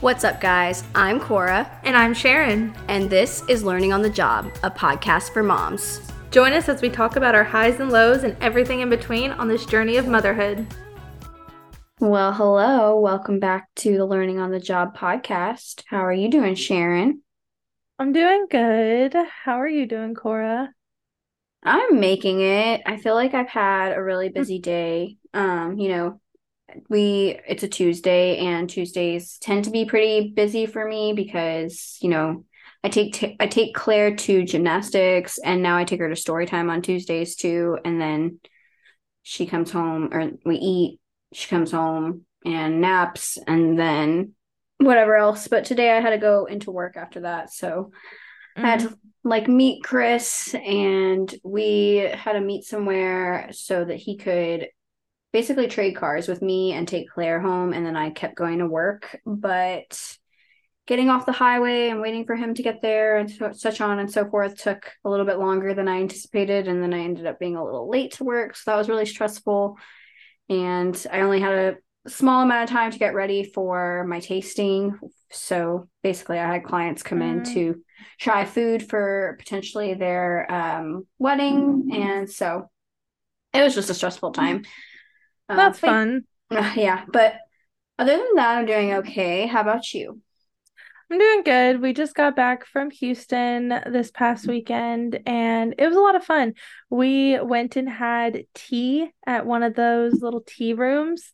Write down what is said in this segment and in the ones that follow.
What's up, guys? I'm Cora, And I'm Sharon. and this is Learning on the Job, a podcast for moms. Join us as we talk about our highs and lows and everything in between on this journey of motherhood. Well, hello. Welcome back to the Learning on the Job podcast. How are you doing, Sharon? I'm doing good. How are you doing, Cora? I'm making it. I feel like I've had a really busy day. Um, you know, we it's a Tuesday and Tuesdays tend to be pretty busy for me because, you know, I take t- I take Claire to gymnastics and now I take her to story time on Tuesdays too and then she comes home or we eat, she comes home and naps and then whatever else. But today I had to go into work after that. So I had mm-hmm. to like meet Chris and we had to meet somewhere so that he could basically trade cars with me and take Claire home and then I kept going to work. But getting off the highway and waiting for him to get there and so, such on and so forth took a little bit longer than I anticipated and then I ended up being a little late to work so that was really stressful. And I only had a small amount of time to get ready for my tasting. So basically I had clients come in Mm. to try food for potentially their um, wedding and so it was just a stressful time Uh, That's but- fun. yeah, but other than that, I'm doing okay. How about you? I'm doing good. We just got back from Houston this past weekend and it was a lot of fun. We went and had tea at one of those little tea rooms.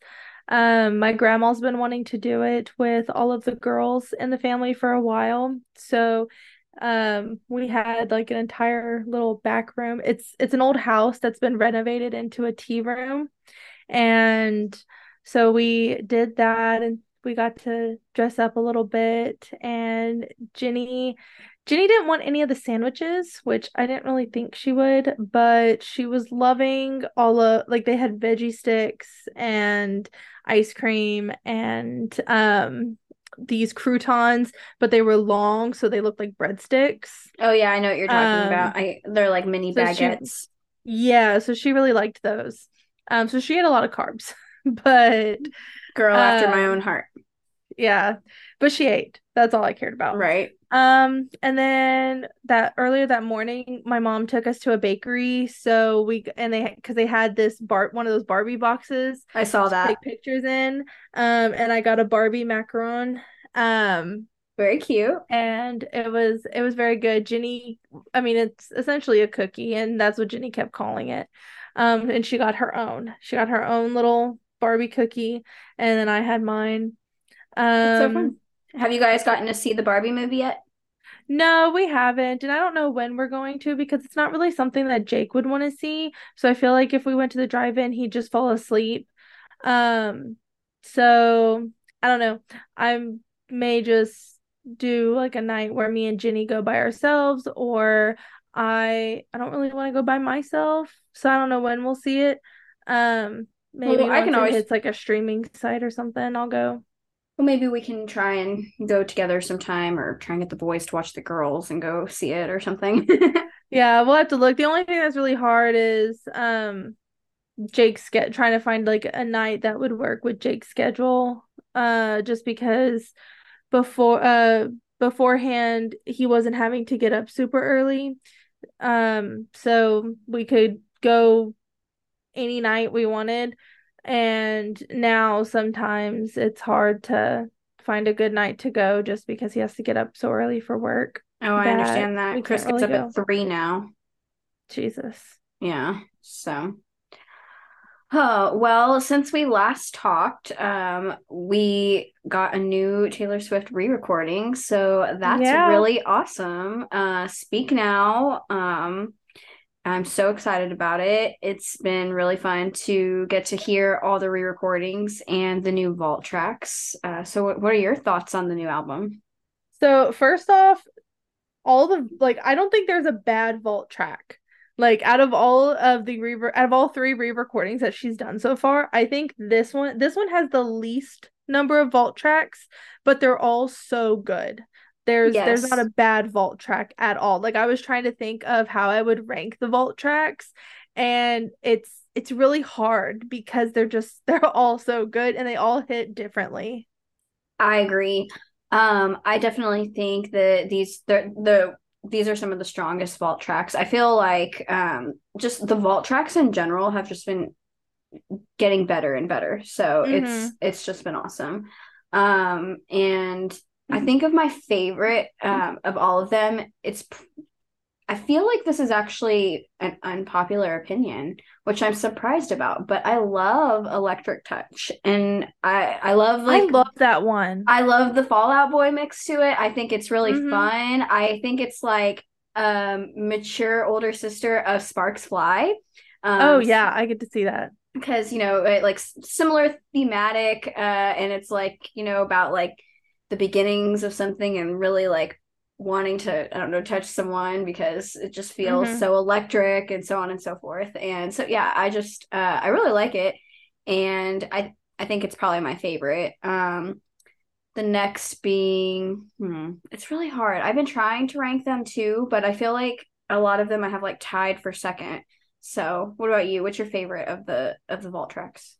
Um, my grandma's been wanting to do it with all of the girls in the family for a while. So, um, we had like an entire little back room. It's it's an old house that's been renovated into a tea room. And so we did that and we got to dress up a little bit and Ginny Ginny didn't want any of the sandwiches, which I didn't really think she would, but she was loving all of like they had veggie sticks and ice cream and um these croutons, but they were long, so they looked like breadsticks. Oh yeah, I know what you're talking Um, about. I they're like mini so she- baguettes. Yeah, so she really liked those. Um, so she had a lot of carbs, but Girl after my um, own heart, yeah, but she ate. That's all I cared about. right? Um, and then that earlier that morning, my mom took us to a bakery. So we and they because they had this bar one of those Barbie boxes I saw that. take pictures in. Um, and I got a Barbie macaron. Um, Very cute. and it was it was very good. Ginny, I mean, it's essentially a cookie, and that's what Ginny kept calling it. Um, and she got her own. She got her own little Barbie cookie, and then I had mine. So Um, fun. Have you guys gotten to see the Barbie movie yet? No, we haven't. And I don't know when we're going to because it's not really something that Jake would want to see. So I feel like if we went to the drive-in, he'd just fall asleep. Um, so I don't know. I may just do like a night where me and Ginny go by ourselves, or I I don't really want to go by myself. So I don't know when we'll see it. Um, maybe I can always- hits like a streaming site or something, I'll go. Well, maybe we can try and go together sometime, or try and get the boys to watch the girls and go see it or something. Yeah, we'll have to look. The only thing that's really hard is um Jake's get trying to find like a night that would work with Jake's schedule. Uh just because before uh beforehand he wasn't having to get up super early. Um so we could go any night we wanted. And now sometimes it's hard to find a good night to go just because he has to get up so early for work. oh, I understand that. Chris gets really up at three now. Jesus. Yeah, so. Oh, well, since we last talked, um, we got a new Taylor Swift re-recording, so that's Yeah. really awesome. Uh, Speak Now, um, I'm so excited about it. It's been really fun to get to hear all the re-recordings and the new vault tracks. Uh, so what are your thoughts on the new album? So first off, all the like I don't think there's a bad vault track. Like out of all of the re out of all three re-recordings that she's done so far, I think this one this one has the least number of vault tracks, but they're all so good. There's there's not a bad vault track at all. Like I was trying to think of how I would rank the vault tracks and it's it's really hard because they're just they're all so good and they all hit differently. I agree. Um, I definitely think that these the the these are some of the strongest vault tracks. I feel like um just the vault tracks in general have just been getting better and better. So mm-hmm. it's it's just been awesome. Um and I think of my favorite um of all of them, it's I feel like this is actually an unpopular opinion, which I'm surprised about, but I love Electric Touch and I I love like I love that one. I love the Fall Out Boy mix to it. I think it's really mm-hmm. fun. I think it's like um mature older sister of Sparks Fly. Um, oh yeah, I get to see that because you know it, like similar thematic uh and it's like you know about like the beginnings of something and really like wanting to i don't know touch someone because it just feels mm-hmm. so electric and so on and so forth. And so yeah i just uh, i really like it. And i i think it's probably my favorite. Um the next being hmm, it's really hard. I've been trying to rank them too but i feel like a lot of them i have like tied for second. So what about you? What's your favorite of the of the vault tracks?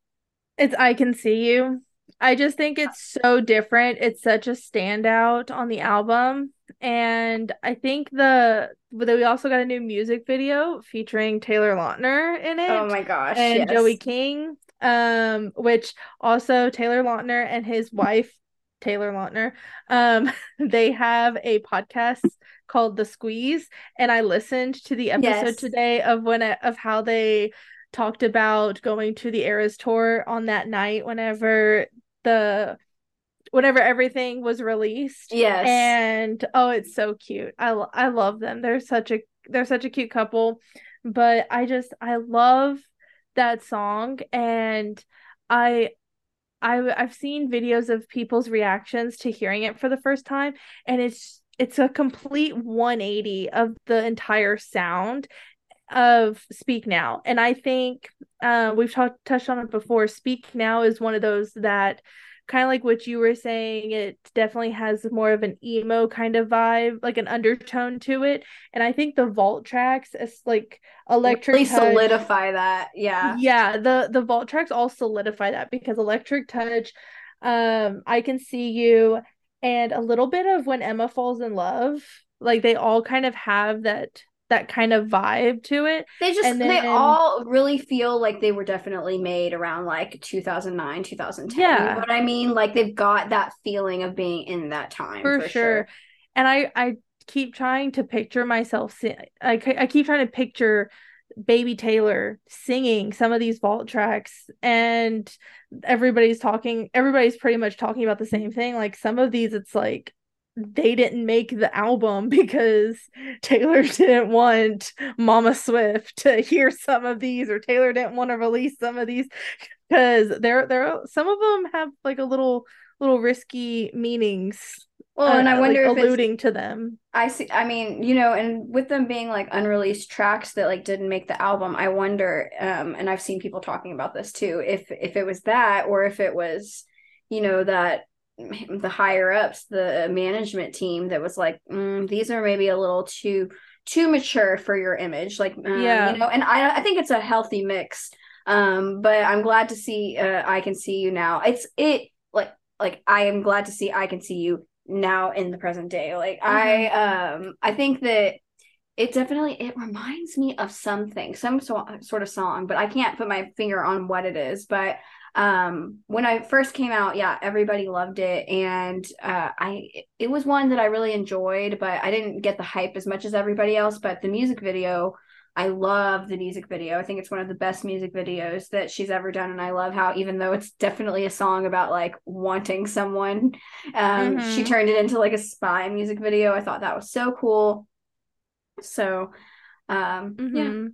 It's i can see you I just think it's so different. It's such a standout on the album and I think the we also got a new music video featuring Taylor Lautner in it. Oh my gosh! And yes. Joey King, um, which also Taylor Lautner and his wife Taylor Lautner, um, they have a podcast called The Squeeze, and I listened to the episode yes. today of when of how they talked about going to the Eras tour on that night whenever the whenever everything was released. Yes. And oh, it's so cute. I I love them. They're such a they're such a cute couple. But I just I love that song and I I I've seen videos of people's reactions to hearing it for the first time and it's it's a complete 180 of the entire sound of Speak Now. And I think uh, we've talked touched on it before. Speak Now is one of those that kind of like what you were saying it definitely has more of an emo kind of vibe like an undertone to it and i think the vault tracks is like electric really touch, solidify that yeah yeah the the vault tracks all solidify that because electric touch um i can see you and a little bit of when emma falls in love like they all kind of have that that kind of vibe to it. They just then, they all really feel like they were definitely made around like 2009, 2010. Yeah. You know what I mean? Like they've got that feeling of being in that time for, for sure. sure. And I I keep trying to picture myself I I keep trying to picture baby Taylor singing some of these vault tracks and everybody's talking everybody's pretty much talking about the same thing like some of these it's like they didn't make the album because Taylor didn't want Mama Swift to hear some of these or Taylor didn't want to release some of these because there there some of them have like a little little risky meanings well uh, and i wonder like, alluding to them. I see i mean you know and with them being like unreleased tracks that like didn't make the album i wonder um and i've seen people talking about this too if if it was that or if it was you know that the higher ups, the management team that was like, mm, these are maybe a little too too mature for your image, like um, yeah, you know. And I I think it's a healthy mix. Um, but I'm glad to see uh, I can see you now. It's it like like I am glad to see I can see you now in the present day. Like mm-hmm. I um I think that it definitely it reminds me of something some so, sort of song but i can't put my finger on what it is but um when i first came out yeah everybody loved it. And uh i it was one that i really enjoyed but i didn't get the hype as much as everybody else. But the music video i love the music video. I think it's one of the best music videos that she's ever done. And i love how even though it's definitely a song about like wanting someone um mm-hmm. she turned it into like a spy music video. I thought that was so cool. So um mm-hmm. yeah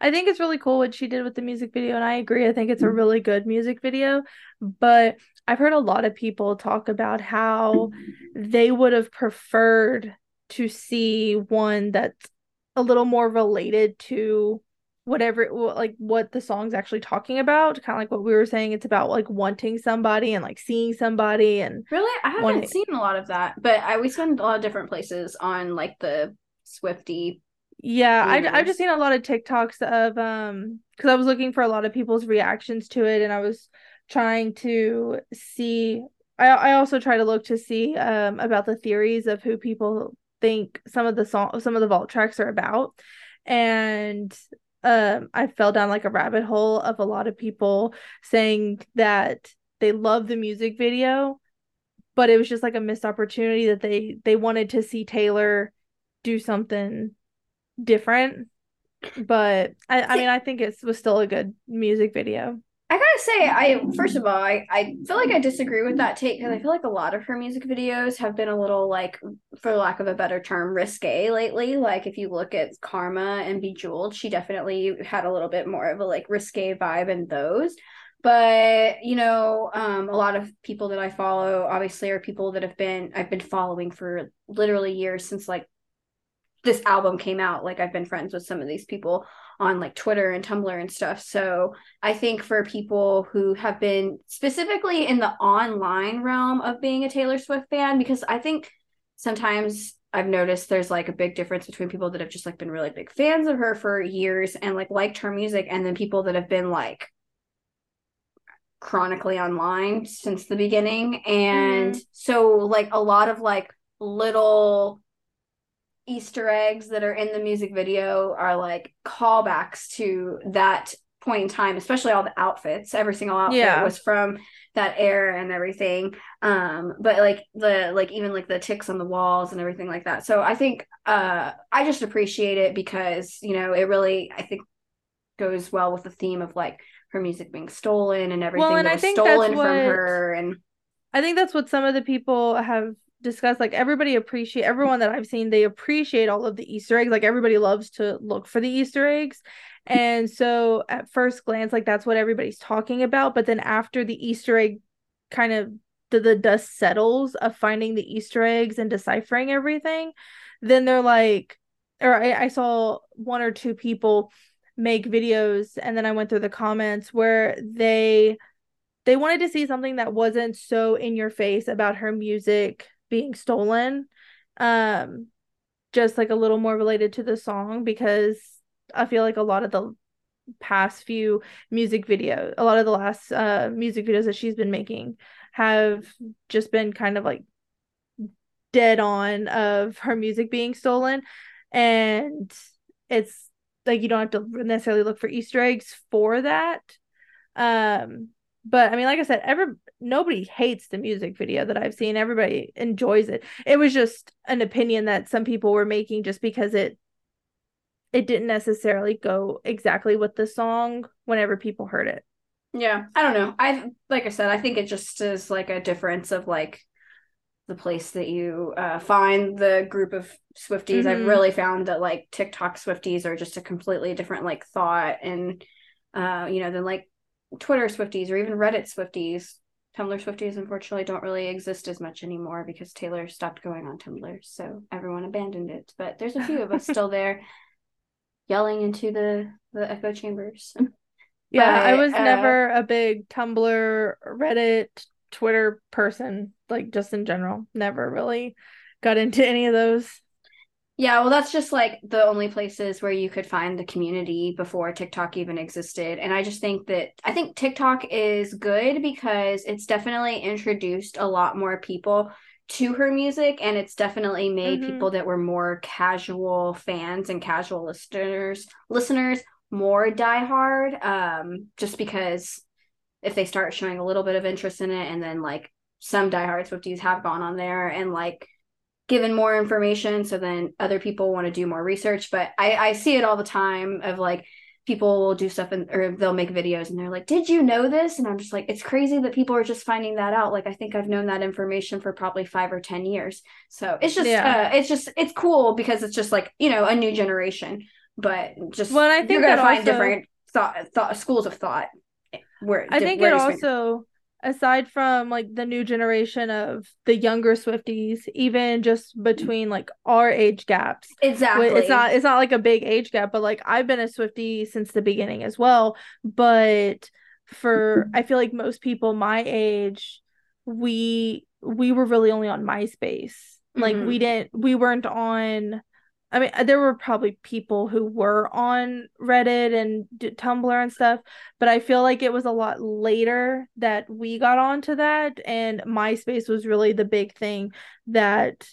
I think it's really cool what she did with the music video, and I agree. I think it's a mm-hmm. really good music video. But I've heard a lot of people talk about how they would have preferred to see one that's a little more related to whatever like what the song's actually talking about kind of like what we were saying it's about like wanting somebody and like seeing somebody and really i haven't wanting... seen a lot of that but i we spend a lot of different places on like the swifty yeah, I I've just seen a lot of TikToks of um because I was looking for a lot of people's reactions to it, and I was trying to see I I also try to look to see um about the theories of who people think some of the song some of the vault tracks are about. And um I fell down like a rabbit hole of a lot of people saying that they love the music video, but it was just like a missed opportunity that they they wanted to see Taylor do something different. But I, I mean I think it was still a good music video. I gotta say, I first of all, I, I feel like I disagree with that take because I feel like a lot of her music videos have been a little like, for lack of a better term, risque lately. Like if you look at Karma and Bejeweled, she definitely had a little bit more of a like risque vibe in those. But you know, um, a lot of people that I follow obviously are people that have been I've been following for literally years since like this album came out. Like I've been friends with some of these people on like Twitter and Tumblr and stuff. So I think for people who have been specifically in the online realm of being a Taylor Swift fan, because I think sometimes I've noticed there's like a big difference between people that have just like been really big fans of her for years and like liked her music, and then people that have been like chronically online since the beginning. And mm-hmm. so like a lot of like little Easter eggs that are in the music video are like callbacks to that point in time, especially all the outfits. Every single outfit yeah. was from that era and everything. Um, but like the like even like the ticks on the walls and everything like that. So I think uh I just appreciate it because, you know, it really I think goes well with the theme of like her music being stolen and everything well, and that was stolen what, from her and I think that's what some of the people have discussed like everybody appreciate everyone that I've seen they appreciate all of the Easter eggs. Like everybody loves to look for the Easter eggs. And so at first glance like that's what everybody's talking about. But then after the Easter egg kind of the, the dust settles of finding the Easter eggs and deciphering everything then they're like or I, I saw one or two people make videos and then I went through the comments where they they wanted to see something that wasn't so in your face about her music being stolen um just like a little more related to the song because i feel like a lot of the past few music video a lot of the last uh music videos that she's been making have just been kind of like dead on of her music being stolen. And it's like you don't have to necessarily look for easter eggs for that. Um but I mean, like I said, every nobody hates the music video that I've seen. Everybody enjoys it. It was just an opinion that some people were making just because it it didn't necessarily go exactly with the song whenever people heard it. Yeah, I don't know. I like I said, I think it just is like a difference of like the place that you uh, find the group of Swifties. Mm-hmm. I've really found that like TikTok Swifties are just a completely different like thought and uh, you know, than like Twitter Swifties or even Reddit Swifties. Tumblr Swifties unfortunately don't really exist as much anymore because Taylor stopped going on Tumblr, so everyone abandoned it. But there's a few of us still there yelling into the the echo chambers. yeah, but, I was uh, never a big Tumblr, Reddit, Twitter person, like just in general. Never really got into any of those. Yeah, well, that's just like the only places where you could find the community before TikTok even existed. And I just think that I think TikTok is good because it's definitely introduced a lot more people to her music and it's definitely made mm-hmm. people that were more casual fans and casual listeners listeners more diehard um just because if they start showing a little bit of interest in it and then like some diehard Swifties have gone on there and like given more information so then other people want to do more research but i i see it all the time of like people will do stuff and or they'll make videos and they're like did you know this? And i'm just like it's crazy that people are just finding that out. Like i think i've known that information for probably five or ten years. So it's just yeah. uh, it's just it's cool because it's just like you know a new generation but just well i think you're gonna find also, different thought, thought schools of thought where i think it also aside from like the new generation of the younger Swifties, even just between like our age gaps. Exactly. It's not it's not like a big age gap, but like I've been a Swiftie since the beginning as well. But for I feel like most people my age, we we were really only on MySpace. Like mm-hmm. we didn't we weren't on I mean, there were probably people who were on Reddit and Tumblr and stuff, but I feel like it was a lot later that we got onto that, and MySpace was really the big thing that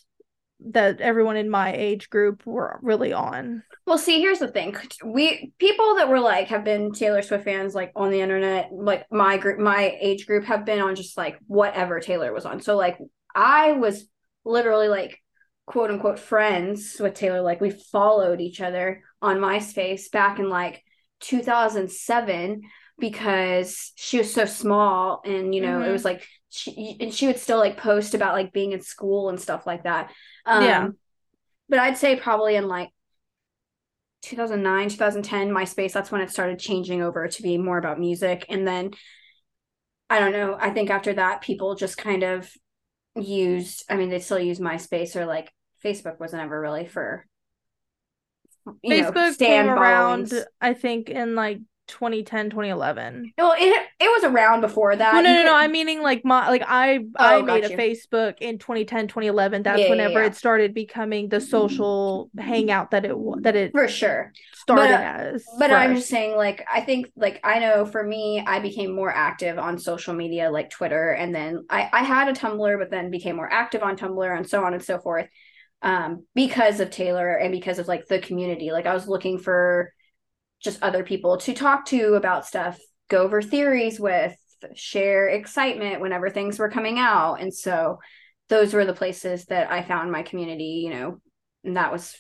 that everyone in my age group were really on. Well, see, here's the thing. We people that were like have been Taylor Swift fans like on the internet, like my group my age group have been on just like whatever Taylor was on. So like I was literally like quote unquote friends with Taylor. Like we followed each other on MySpace back in like 2007 because she was so small and you know mm-hmm. it was like she and she would still like post about like being in school and stuff like that. Um, yeah. But I'd say probably in like 2009, 2010, MySpace, that's when it started changing over to be more about music. And then I don't know, I think after that, people just kind of used, I mean, they still use MySpace or like Facebook wasn't ever really for Facebook know, came around I think in like 2010 2011 well it it was around before that. No no no, no i'm meaning like my like i oh, i made a facebook in 2010 2011 that's yeah, whenever yeah, yeah. it started becoming the social hangout that it that it for sure. started but, uh, as but i'm just saying like i think like i know for me i became more active on social media like twitter and then i i had a tumblr but then became more active on tumblr and so on and so forth um, because of Taylor and because of like the community. Like I was looking for just other people to talk to about stuff, go over theories with, share excitement whenever things were coming out. And so those were the places that I found my community, you know, and that was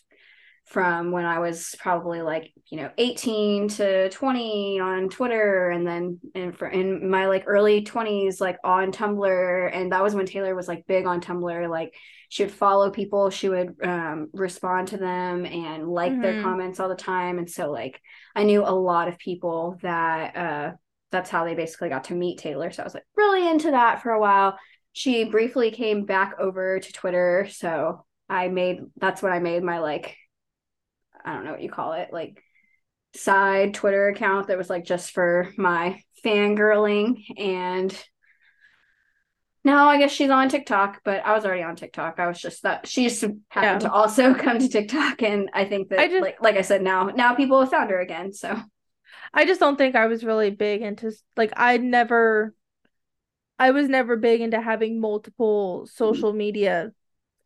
from when I was probably like, you know, 18 to 20 on Twitter and then in, for, in my like early 20s like on Tumblr and that was when Taylor was like big on Tumblr like she would follow people, she would um, respond to them and like mm-hmm. their comments all the time and so like I knew a lot of people that uh that's how they basically got to meet Taylor. So I was like really into that for a while. She briefly came back over to Twitter, so I made that's when I made my like I don't know what you call it, like side Twitter account that was like just for my fangirling. And now I guess she's on TikTok, but I was already on TikTok. I was just that she just happened yeah. to also come to TikTok. And I think that I just, like like I said, now now people have found her again. So I just don't think I was really big into like I never I was never big into having multiple mm-hmm. social media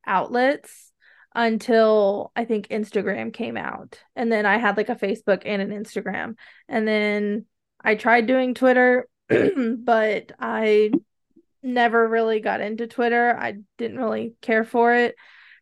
outlets until I think Instagram came out. And then I had like a Facebook and an Instagram. And then I tried doing Twitter, but I never really got into Twitter. I didn't really care for it.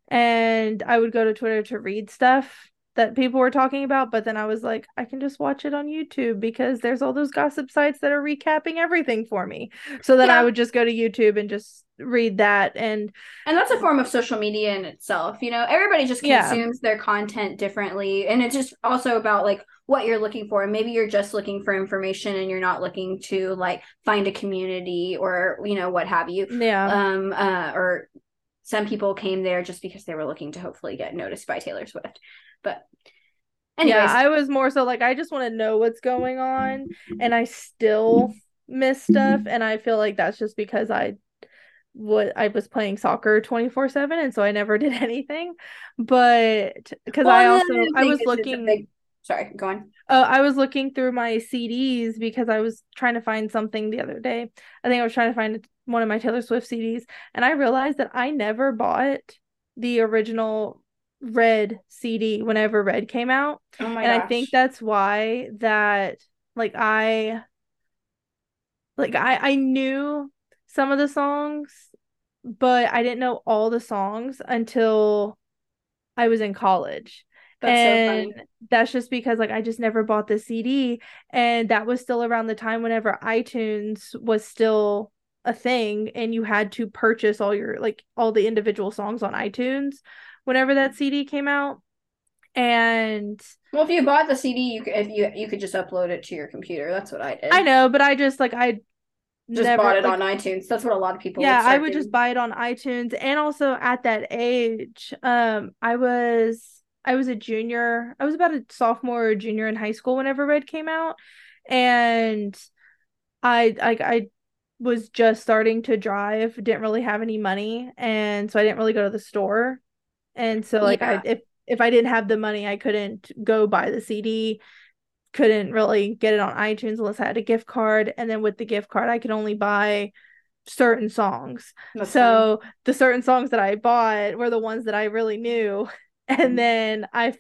And I would go to Twitter to read stuff that people were talking about, but then I was like, I can just watch it on YouTube because there's all those gossip sites that are recapping everything for me. So then yeah. I would just go to YouTube and just read that and and that's a form of social media in itself. You know, everybody just consumes yeah. their content differently and it's just also about like what you're looking for. and Maybe you're just looking for information and you're not looking to like find a community or, you know, what have you. Yeah. Um uh or some people came there just because they were looking to hopefully get noticed by Taylor Swift. But anyways. yeah, I was more so like I just want to know what's going on, and I still miss stuff, and I feel like that's just because I what I was playing soccer 24 7 and so I never did anything but because well, I also I was looking big... sorry go on uh, I was looking through my CDs because I was trying to find something the other day I think I was trying to find one of my Taylor Swift CDs and I realized that I never bought the original Red CD whenever Red came out. Oh and gosh. I think that's why that like I like I I knew some of the songs, but I didn't know all the songs until I was in college. That's and so that's just because like I just never bought the CD and that was still around the time whenever iTunes was still a thing and you had to purchase all your like all the individual songs on iTunes whenever that mm-hmm. CD came out. And well, if you bought the CD, you could, if you you could just upload it to your computer. That's what I did. I know, but I just like I just never, bought it like, on iTunes. That's what a lot of people. Yeah, I would doing. just buy it on iTunes, and also at that age, um, I was I was a junior. I was about a sophomore or junior in high school whenever Red came out, and I I I was just starting to drive. Didn't really have any money, and so I didn't really go to the store and so like yeah. I if if I didn't have the money, I couldn't go buy the CD. Couldn't really get it on iTunes unless I had a gift card. And then with the gift card, I could only buy certain songs. That's so funny. the certain songs that I bought were the ones that I really knew. And mm-hmm. then I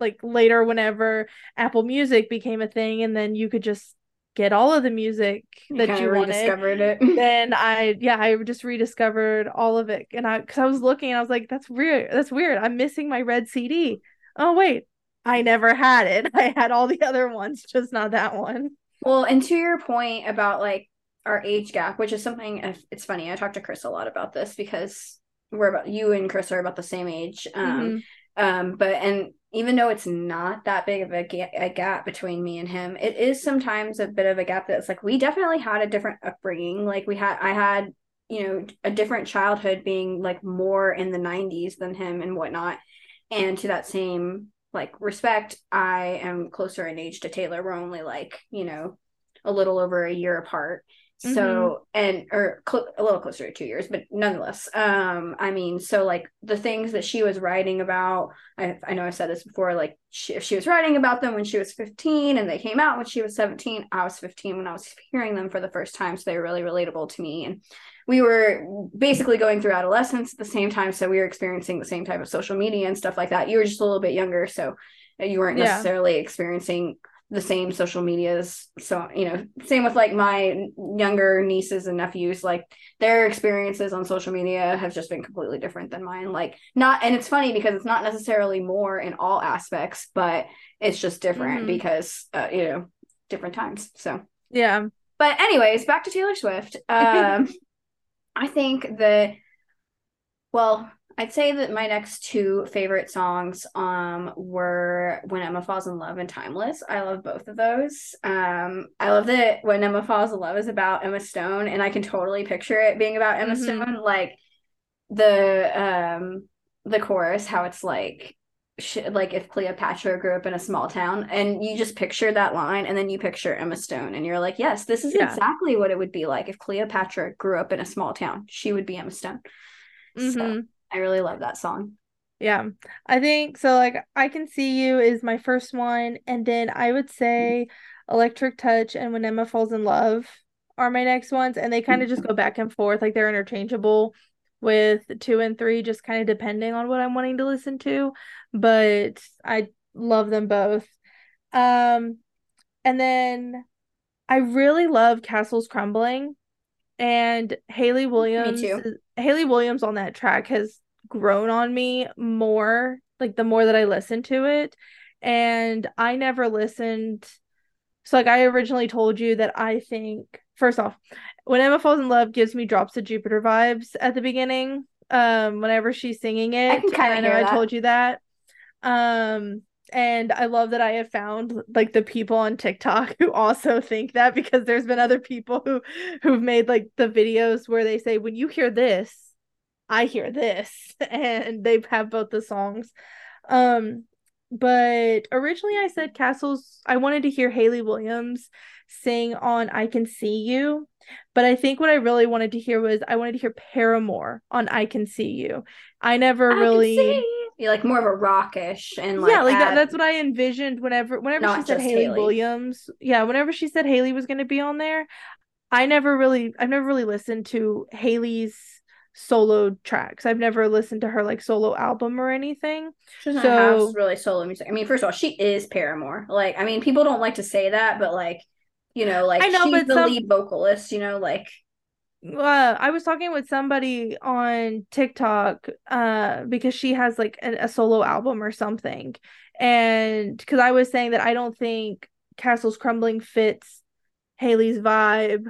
like later whenever Apple Music became a thing and then you could just get all of the music that you, you rediscovered it. then I yeah, I just rediscovered all of it. And I cuz I was looking and I was like that's weird. That's weird. I'm missing my red CD. Oh wait, I never had it. I had all the other ones, just not that one. Well, and to your point about like our age gap, which is something it's funny. I talked to Chris a lot about this because we're about you and Chris are about the same age. Um mm-hmm. um but and even though it's not that big of a, ga- a gap between me and him, it is sometimes a bit of a gap that's like we definitely had a different upbringing. Like we had, I had, you know, a different childhood being like more in the 90s than him and whatnot. And to that same like respect, I am closer in age to Taylor. We're only like, you know, a little over a year apart. Mm-hmm. So and or cl- a little closer to two years, but nonetheless, um, I mean, so like the things that she was writing about, I I know I've said this before, like she, if she was writing about them when she was fifteen and they came out when she was seventeen, I was fifteen when I was hearing them for the first time, so they were really relatable to me, and we were basically going through adolescence at the same time, so we were experiencing the same type of social media and stuff like that. You were just a little bit younger, so you weren't necessarily yeah. experiencing the same social medias so you know same with like my younger nieces and nephews like their experiences on social media have just been completely different than mine like not and it's funny because it's not necessarily more in all aspects but it's just different mm-hmm. because uh, you know different times so yeah but anyways back to taylor swift um i think that well I'd say that my next two favorite songs um were When Emma Falls in Love and Timeless. I love both of those. Um I love that When Emma Falls in Love is about Emma Stone and I can totally picture it being about Emma mm-hmm. Stone like the um the chorus how it's like like if Cleopatra grew up in a small town and you just picture that line and then you picture Emma Stone and you're like yes this is yeah. exactly what it would be like if Cleopatra grew up in a small town she would be Emma Stone. Mm-hmm. So I really love that song. Yeah. I think so like I Can See You is my first one and then I would say Electric Touch and When Emma Falls in Love are my next ones and they kind of just go back and forth like they're interchangeable with 2 and 3 just kind of depending on what I'm wanting to listen to, but I love them both. Um and then I really love Castles Crumbling and Hayley Williams Hayley Williams on that track has grown on me more like the more that I listen to it and I never listened so like I originally told you that I think first off when Emma falls in love gives me drops of Jupiter vibes at the beginning um whenever she's singing it I, can kind I know I told you that. Um and I love that I have found like the people on TikTok who also think that because there's been other people who who've made like the videos where they say when you hear this, I hear this. And they have both the songs. Um but originally I said Castles I wanted to hear Hayley Williams sing on I Can See You, but I think what I really wanted to hear was I wanted to hear Paramore on I Can See You. I never I really like more of a rockish and like yeah, like that, uh, that's what I envisioned whenever whenever she said Hayley, Williams. Yeah, whenever she said Hayley was going to be on there, I never really I've never really listened to Hayley's solo tracks. I've never listened to her like solo album or anything. She doesn't so, have really solo music. I mean, first of all, she is Paramore. Like, I mean, people don't like to say that, but like, you know, like I know, she's but the some... lead vocalist. You know, like uh, I was talking with somebody on TikTok uh because she has like a, a solo album or something. And because I was saying that I don't think Castles Crumbling fits Hayley's vibe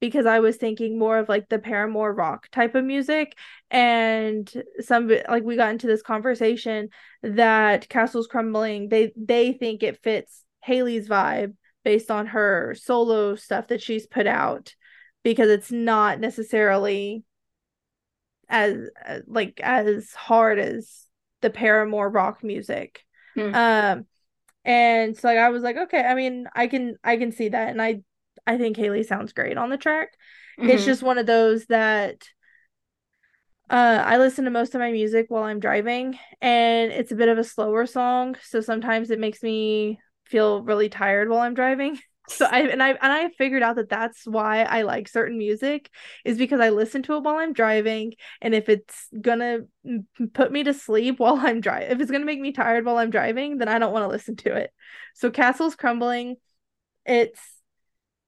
because I was thinking more of like the Paramore rock type of music. And some like we got into this conversation that Castles Crumbling, they they think it fits Hayley's vibe based on her solo stuff that she's put out because it's not necessarily as uh, like as hard as the Paramore rock music. Hmm. Um and so like I was like okay, I mean, I can I can see that and I I think Hayley sounds great on the track. Mm-hmm. It's just one of those that Uh, I listen to most of my music while I'm driving, and it's a bit of a slower song, so sometimes it makes me feel really tired while I'm driving. So I and I and I figured out that that's why I like certain music is because I listen to it while I'm driving, and if it's gonna put me to sleep while I'm driving, if it's gonna make me tired while I'm driving, then I don't want to listen to it. So Castles Crumbling, it's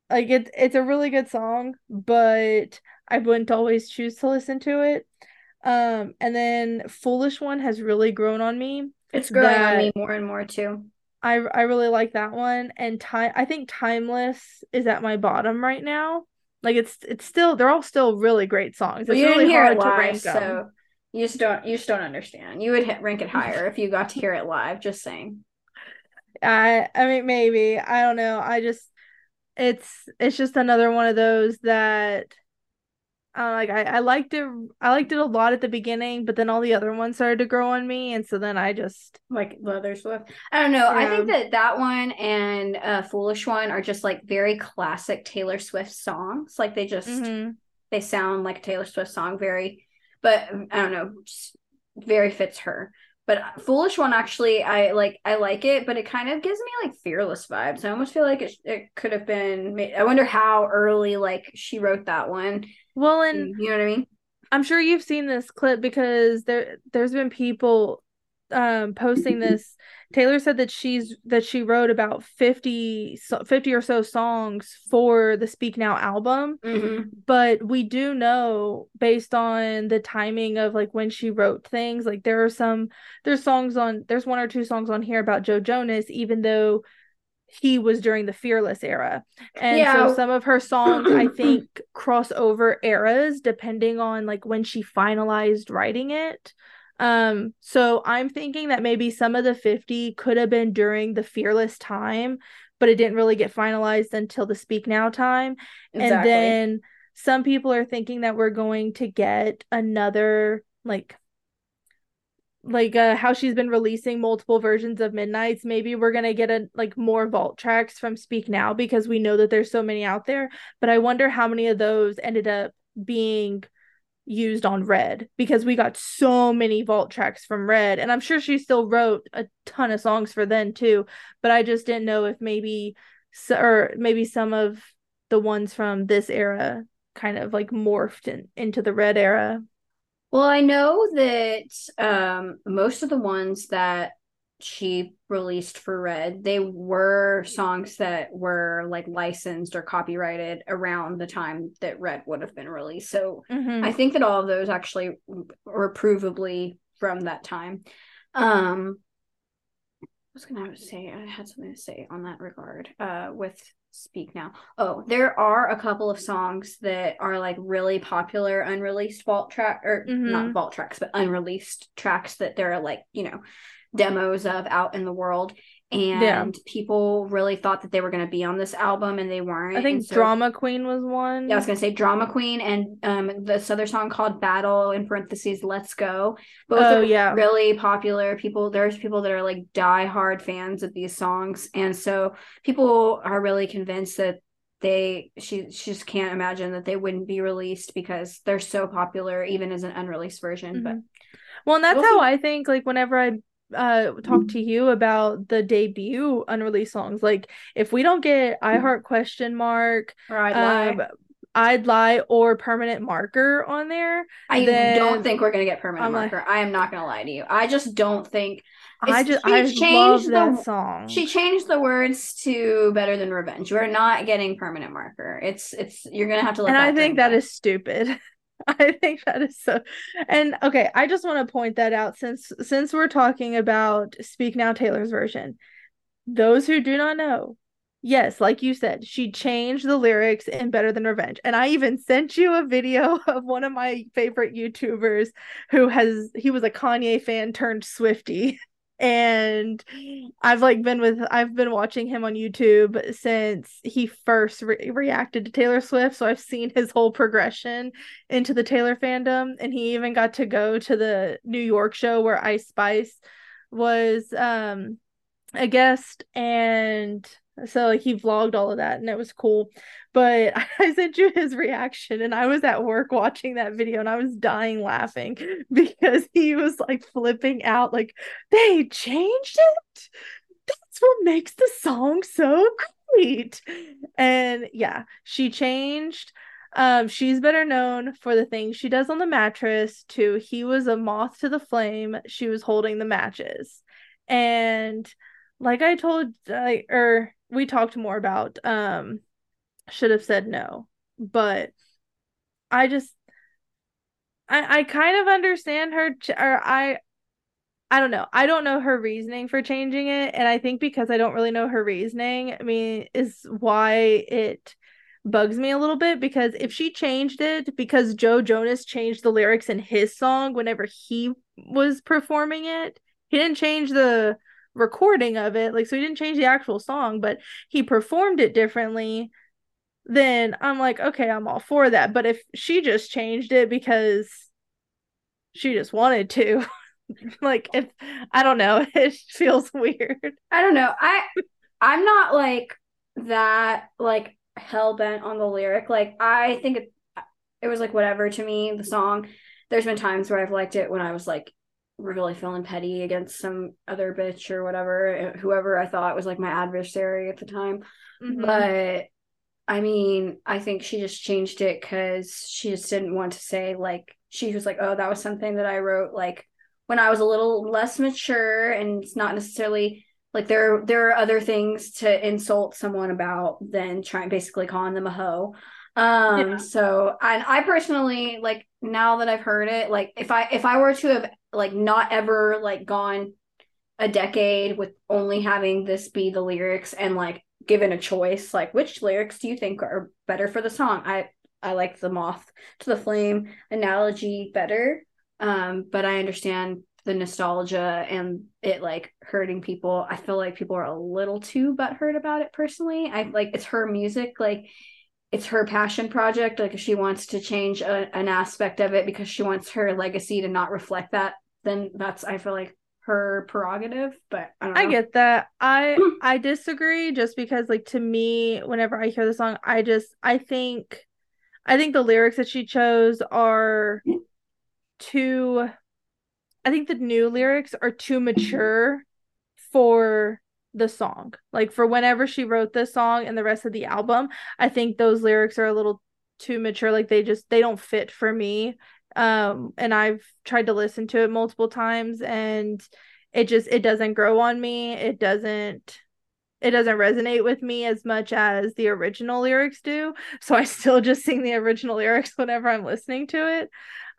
like it's it's a really good song, but I wouldn't always choose to listen to it. Um, and then Foolish One has really grown on me. It's growing on me more and more too. I I really like that one and time I think Timeless is at my bottom right now. Like it's it's still they're all still really great songs. It's you really didn't hear hard it live, to rank so them. you just don't you just don't understand. You would hit, rank it higher if you got to hear it live. Just saying. I I mean maybe I don't know. I just it's it's just another one of those that uh, like I, I liked it I liked it a lot at the beginning, but then all the other ones started to grow on me, and so then I just like Leather Swift. I don't know. I think that that one and uh, Foolish One are just like very classic Taylor Swift songs. Like they just mm-hmm. they sound like a Taylor Swift song, very, but I don't know, just very fits her. But Foolish One actually, I like I like it, but it kind of gives me like fearless vibes. I almost feel like it, it could have been. Made, I wonder how early like she wrote that one well, and you know what I mean? I'm sure you've seen this clip because there there's been people um posting this Taylor said that she's that she wrote about 50 50 or so songs for the Speak Now album. Mm-hmm. But we do know based on the timing of like when she wrote things, like there are some there's songs on there's one or two songs on here about Joe Jonas even though he was during the fearless era and yeah. so some of her songs i think cross over eras depending on like when she finalized writing it um so i'm thinking that maybe some of the 50 could have been during the fearless time but it didn't really get finalized until the speak now time. Exactly. and then some people are thinking that we're going to get another like like uh how she's been releasing multiple versions of midnights. Maybe we're gonna get a like more vault tracks from speak now because we know that there's so many out there. But i wonder how many of those ended up being used on red because we got so many vault tracks from red. And i'm sure she still wrote a ton of songs for then too but i just didn't know if maybe or maybe some of the ones from this era kind of like morphed in, into the red era. Well, I know that um, most of the ones that she released for Red, they were songs that were like licensed or copyrighted around the time that Red would have been released. So mm-hmm. I think that all of those actually were provably from that time. Um, I was gonna say I had something to say on that regard. Uh, with speak now. Oh, there are a couple of songs that are like really popular unreleased vault track or mm-hmm. not vault tracks, but unreleased tracks that there are like, you know, demos of out in the world and yeah. people really thought that they were going to be on this album and they weren't. I think so, Drama Queen was one. Yeah, I was going to say Drama Queen and um this other song called Battle in parentheses Let's Go. Both oh, are yeah. really popular. People there's people that are like die-hard fans of these songs and so people are really convinced that they she, she just can't imagine that they wouldn't be released because they're so popular even as an unreleased version mm-hmm. but well and that's we'll how see. i think like whenever i uh talk to you about the debut unreleased songs. Like if we don't get I Heart question mark I'd um, lie. I'd lie or permanent marker on there. I don't think we're gonna get permanent I'm marker. Like, I am not gonna lie to you. I just don't think I just I love the, that song. She changed the words to "Better Than Revenge." We're not getting permanent marker. It's it's you're gonna have to. and I think that is stupid. I think that is so and okay, I just want to point that out since since we're talking about Speak Now Taylor's version. Those who do not know, yes, like you said, she changed the lyrics in Better Than Revenge. And I even sent you a video of one of my favorite YouTubers who has he was a Kanye fan turned Swifty. And I've like been with I've been watching him on YouTube since he first re- reacted to Taylor Swift. So I've seen his whole progression into the Taylor fandom. And he even got to go to the New York show where Ice Spice was um a guest. And So like he vlogged all of that and it was cool. But I sent you his reaction and I was at work watching that video and I was dying laughing because he was like flipping out like they changed it. That's what makes the song so great. And yeah, she changed um, she's better known for the things she does on the mattress to he was a moth to the flame. She was holding the matches. And like I told I or we talked more about um should have said no. But I just I I kind of understand her ch- or I I don't know. I don't know her reasoning for changing it and I think because I don't really know her reasoning, I mean, is why it bugs me a little bit because if she changed it because Joe Jonas changed the lyrics in his song whenever he was performing it, he didn't change the recording of it. Like, so he didn't change the actual song, but he performed it differently. Then I'm like, okay, I'm all for that. But if she just changed it because she just wanted to, like, if I don't know, it feels weird. I don't know. I I'm not like that like hell bent on the lyric. Like I think it, it was like whatever to me. The song. There's been times where I've liked it when I was like really feeling petty against some other bitch or whatever, whoever I thought was like my adversary at the time. Mm-hmm. But I mean, I think she just changed it because she just didn't want to say like she was like, oh, that was something that I wrote like when I was a little less mature and it's not necessarily like there there are other things to insult someone about than trying basically calling them a hoe um yeah. so and i personally like now that i've heard it like if i if i were to have like not ever like gone a decade with only having this be the lyrics and like given a choice like which lyrics do you think are better for the song i i like the moth to the flame analogy better um but i understand the nostalgia and it like hurting people. I feel like people are a little too butthurt about it personally. I like it's her music, like it's her passion project. Like she wants to change a, an aspect of it because she wants her legacy to not reflect that, then that's I feel like her prerogative. But I, I get that. I I disagree just because like to me, whenever I hear the song, I just I think I think the lyrics that she chose are too I think the new lyrics are too mature for the song. Like for whenever she wrote this song and the rest of the album, I think those lyrics are a little too mature. Like they just they don't fit for me. Um and I've tried to listen to it multiple times and it just it doesn't grow on me. It doesn't it doesn't resonate with me as much as the original lyrics do. So I still just sing the original lyrics whenever I'm listening to it.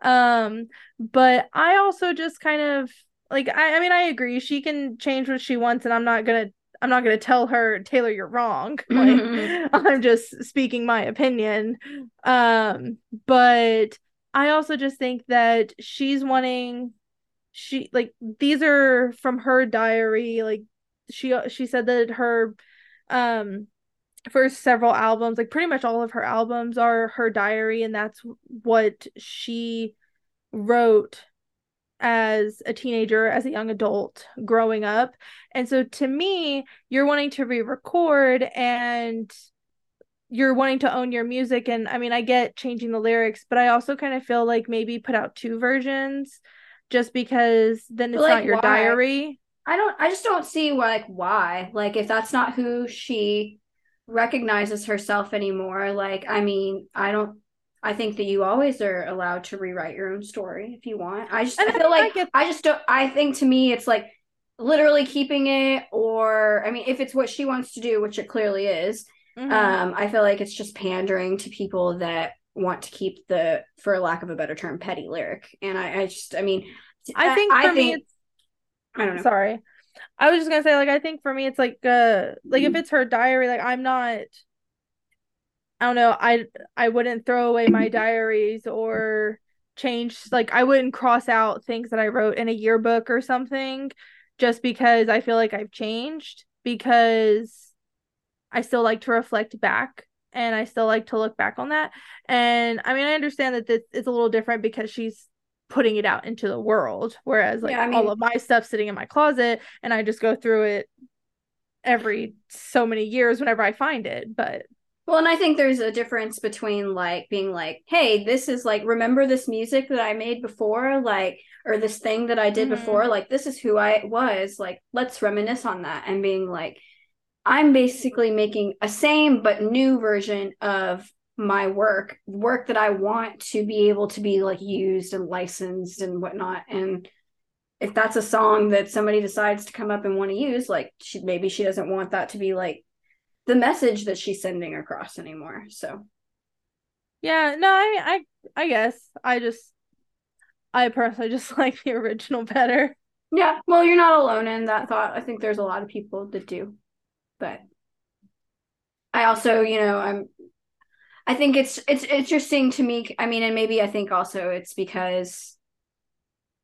Um, but I also just kind of like I, I mean I agree she can change what she wants and I'm not gonna I'm not gonna tell her Taylor you're wrong. Like mm-hmm. I'm just speaking my opinion. Um, but I also just think that she's wanting she like these are from her diary like she she said that her um first several albums, like pretty much all of her albums are her diary, and that's what she wrote as a teenager, as a young adult growing up. And so to me, you're wanting to re record and you're wanting to own your music. And I mean, I get changing the lyrics, but I also kind of feel like maybe put out two versions just because then it's like, not your why? diary. I don't, I just don't see like why. Like, if that's not who she recognizes herself anymore. Like, I mean, I don't I think that you always are allowed to rewrite your own story if you want. I just I feel like I, I just don't I think to me it's like literally keeping it or I mean if it's what she wants to do, which it clearly is, mm-hmm. um, I feel like it's just pandering to people that want to keep the for lack of a better term petty lyric. And I, I just I mean I think I, I think I don't know. Sorry. I was just gonna say, like, I think for me, it's like, uh, like if mm-hmm. it's her diary, like I'm not. I don't know. I I wouldn't throw away my diaries or change. Like I wouldn't cross out things that I wrote in a yearbook or something, just because I feel like I've changed. Because I still like to reflect back and I still like to look back on that. And I mean, I understand that this is a little different because she's putting it out into the world whereas like yeah, I mean, all of my stuff sitting in my closet and i just go through it every so many years whenever I find it, but well, and I think there's a difference between like being like, hey, this is like, remember this music that I made before? Like, or this thing that I did mm-hmm. before? Like, this is who I was. Like, let's reminisce on that. And being like, I'm basically making a same but new version of my work, work that I want to be able to be like used and licensed and whatnot. And if that's a song that somebody decides to come up and want to use, like she maybe she doesn't want that to be like the message that she's sending across anymore. So yeah, no, I I I guess I just I personally just like the original better. Yeah, well, you're not alone in that thought. I think there's a lot of people that do. But I also, you know, I'm I think it's it's interesting to me. I mean, and maybe I think also it's because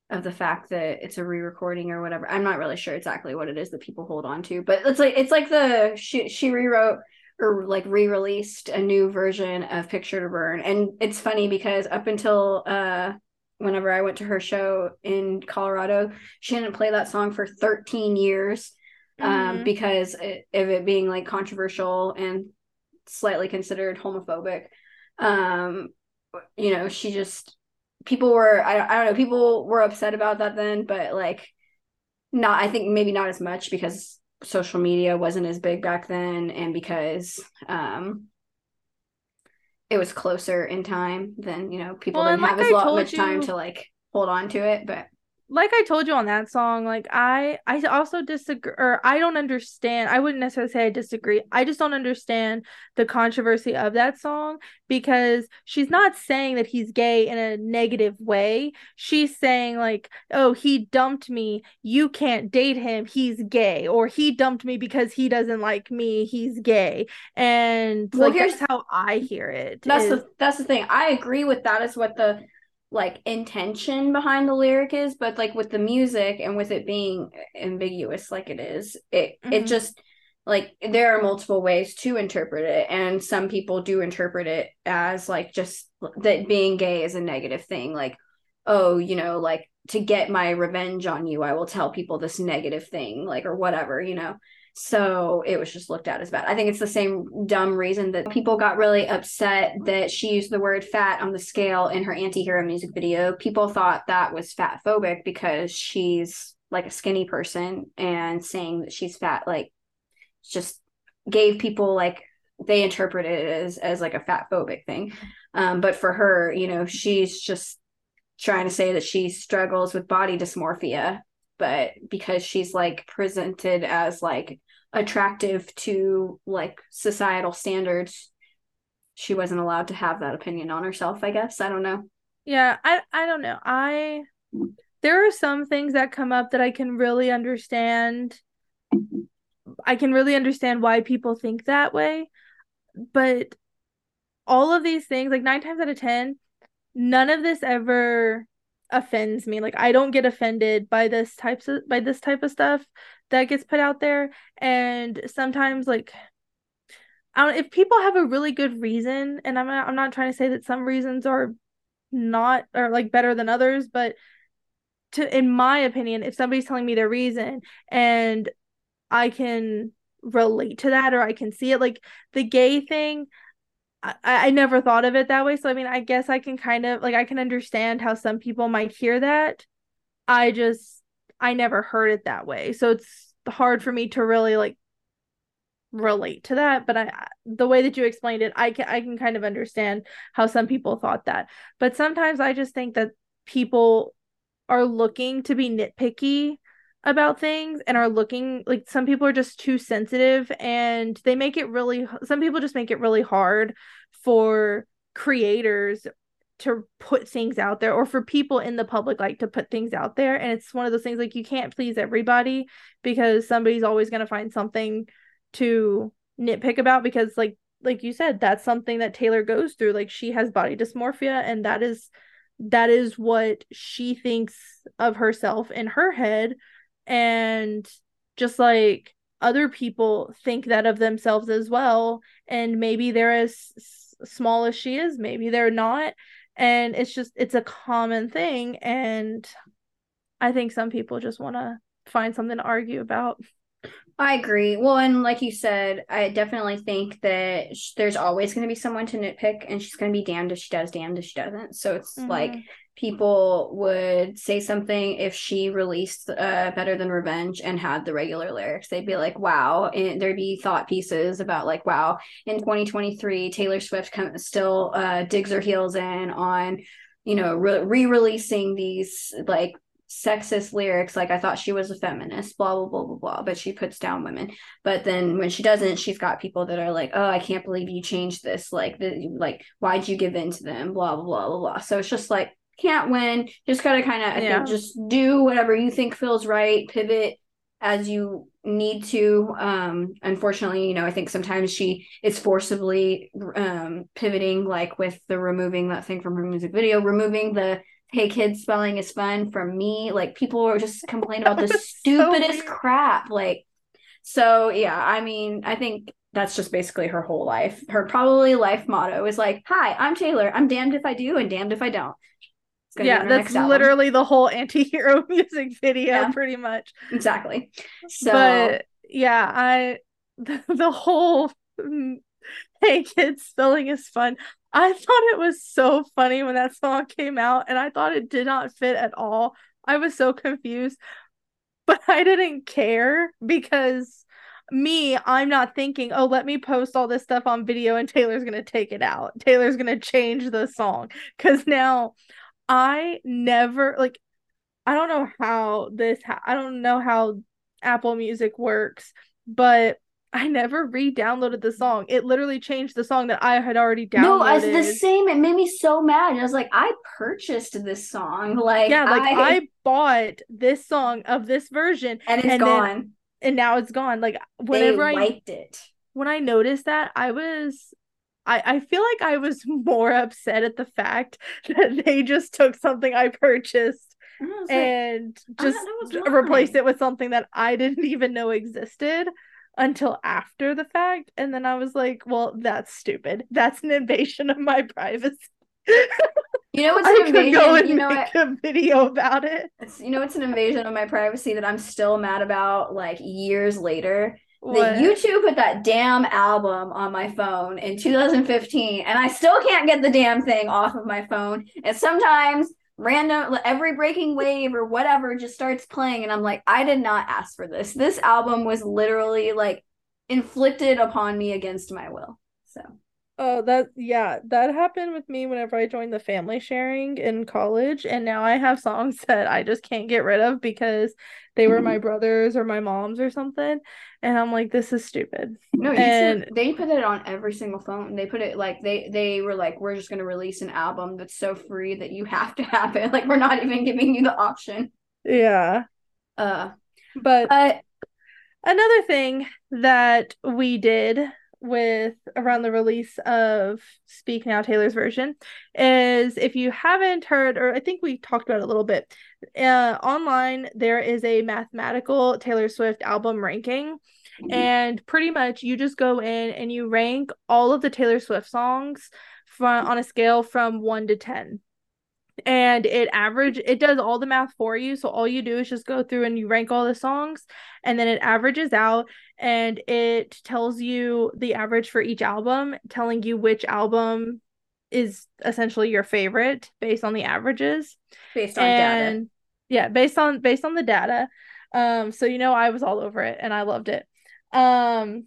of the fact that it's a re-recording or whatever. I'm not really sure exactly what it is that people hold on to, but it's like it's like the she she rewrote or like re-released a new version of Picture to Burn. And it's funny because up until uh whenever I went to her show in Colorado, she didn't play that song for 13 years um mm-hmm. because it, of it being like controversial and slightly considered homophobic. Um you know, she just people were I, I don't know people were upset about that then but like not i think maybe not as much because social media wasn't as big back then and because um it was closer in time than you know people well, didn't have as lot, much you, time to like hold on to it but like I told you on that song, like I I also disagree or I don't understand. I wouldn't necessarily say I disagree. I just don't understand the controversy of that song because she's not saying that he's gay in a negative way. She's saying like, "Oh, he dumped me. You can't date him. He's gay." Or he dumped me because he doesn't like me. He's gay. And well, like here's how I hear it. That's is, the that's the thing. I agree with that is what the like intention behind the lyric is but like with the music and with it being ambiguous like it is it mm-hmm. it just like there are multiple ways to interpret it and some people do interpret it as like just that being gay is a negative thing like oh you know like to get my revenge on you i will tell people this negative thing like or whatever you know so it was just looked at as bad. I think it's the same dumb reason that people got really upset that she used the word fat on the scale in her anti hero music video. People thought that was fat phobic because she's like a skinny person and saying that she's fat, like, just gave people like they interpreted it as as like a fat phobic thing. Um, but for her, you know, she's just trying to say that she struggles with body dysmorphia but because she's like presented as like attractive to like societal standards she wasn't allowed to have that opinion on herself i guess. I don't know. Yeah i i don't know. I there are some things that come up that i can really understand. I can really understand why people think that way but all of these things like 9 times out of 10 none of this ever offends me. Like i don't get offended by this types of by this type of stuff that gets put out there and sometimes like I don't if people have a really good reason and I'm not, I'm not trying to say that some reasons are not or like better than others but to in my opinion if somebody's telling me their reason and I can relate to that or I can see it like the gay thing I, I never thought of it that way so I mean I guess I can kind of like I can understand how some people might hear that. I just I never heard it that way. So it's hard for me to really like relate to that but i the way that you explained it i can i can kind of understand how some people thought that but sometimes i just think that people are looking to be nitpicky about things and are looking like some people are just too sensitive and they make it really some people just make it really hard for creators to put things out there or for people in the public like to put things out there. And it's one of those things like you can't please everybody because somebody's always going to find something to nitpick about because like like you said that's something that Taylor goes through. Like she has body dysmorphia and that is that is what she thinks of herself in her head. And just like other people think that of themselves as well. And maybe they're as small as she is. Maybe they're not and it's just it's a common thing and i think some people just want to find something to argue about I agree. Well, and like you said, I definitely think that sh- there's always going to be someone to nitpick, and she's going to be damned if she does, damned if she doesn't. So it's Mhm. like people would say something if she released uh, Better Than Revenge and had the regular lyrics. They'd be like, wow. And there'd be thought pieces about, like, wow, in 2023, Taylor Swift come, still uh, digs her heels in on, you know, re releasing these, like, sexist lyrics like i thought she was a feminist blah blah blah blah blah but she puts down women. But then when she doesn't she's got people that are like oh i can't believe you changed this like the like why'd you give in to them? blah blah blah blah blah. So it's just like can't win. Just gotta kind of i Yeah. just do whatever you think feels right pivot as you need to. Um unfortunately you know i think sometimes she is forcibly um pivoting like with the removing that thing from her music video removing the hey kids spelling is fun from me like people were just complaining about the was so stupidest crap like so yeah i mean i think that's just basically her whole life her probably life motto is like hi i'm taylor i'm damned if i do and damned if i don't it's gonna be Yeah, that's next album. literally the whole anti-hero music video, Yeah. pretty much. exactly so but yeah, I the, the whole hey kids spelling is fun. I thought it was so funny when that song came out, and I thought it did not fit at all. I was so confused, but I didn't care because me, I'm not thinking, oh, let me post all this stuff on video and Taylor's gonna take it out. Taylor's gonna change the song because now I never like I don't know how this ha- I don't know how Apple Music works, but I never re-downloaded the song. It literally changed the song that I had already downloaded. no i was the same it made me so mad i was like i purchased this song like yeah, like I, I, bought this song of this version and it's and then- gone and now it's gone. Like they whenever I wiped it when I noticed that, I was I, I feel like I was more upset at the fact that they just took something I purchased And like, and just thought that was j- replaced it with something that I didn't even know existed until after the fact. And then I was like, well, that's stupid. That's an invasion of my privacy. you know what's I an could invasion go and you know what make a video about it. It's, you know, it's an invasion of my privacy that I'm still mad about like years later. What? That U2 put that damn album on my phone in 2015, and I still can't get the damn thing off of my phone. And sometimes random, every breaking wave or whatever just starts playing, and I'm like, I did not ask for this. This album was literally like inflicted upon me against my will. So, Oh, that yeah, that happened with me whenever I joined the family sharing in college, and now I have songs that I just can't get rid of because they were my brothers or my mom's or something, and I'm like, this is stupid. no, And- they put it on every single phone. They put it like they they were like, we're just gonna release an album that's so free that you have to have it. Like we're not even giving you the option. Yeah, Uh, but but another thing that we did with around the release of Speak Now Taylor's version is if you haven't heard or I think we talked about it a little bit uh online there is a mathematical Taylor Swift album ranking. And pretty much you just go in and you rank all of the Taylor Swift songs from on a scale from 1 to 10 and it average it does all the math for you. So all you do is just go through and you rank all the songs and then it averages out and it tells you the average for each album telling you which album is essentially your favorite based on the averages. Based on data. yeah based on based on the data. Um so you know i was all over it and i loved it. Um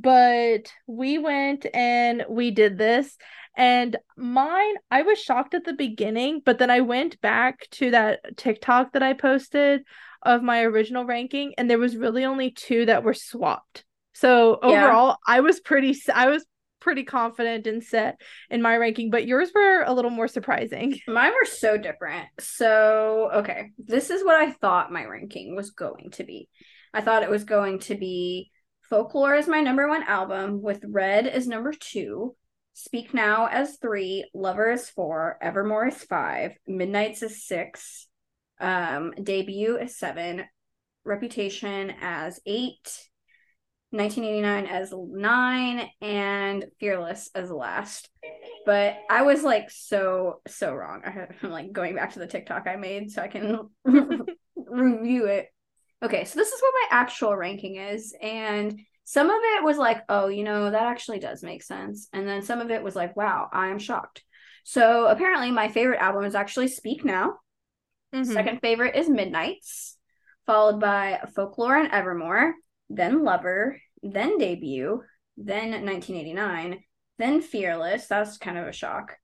but we went and we did this and mine i was shocked at the beginning but then i went back to that tiktok that i posted of my original ranking and there was really only two that were swapped so Yeah. overall i was pretty i was pretty confident and set in my ranking but yours were a little more surprising Mine were so different. So, okay, this is what I thought my ranking was going to be. I thought it was going to be Folklore is my number one album, with Red as number two, Speak Now as three, Lover is four, Evermore is five, Midnights as six, um, Debut is seven, Reputation as eight, 1989 as nine, and Fearless as last but I was like so so wrong. I had, I'm like going back to the TikTok I made so I can review it. Okay, so this is what my actual ranking is. And some of it was like, oh, you know, that actually does make sense. And then some of it was like, wow, I am shocked. So apparently, my favorite album is actually Speak Now. Mm-hmm. Second favorite is Midnights, followed by Folklore and Evermore, then Lover, then Debut, then 1989, then Fearless. That's kind of a shock.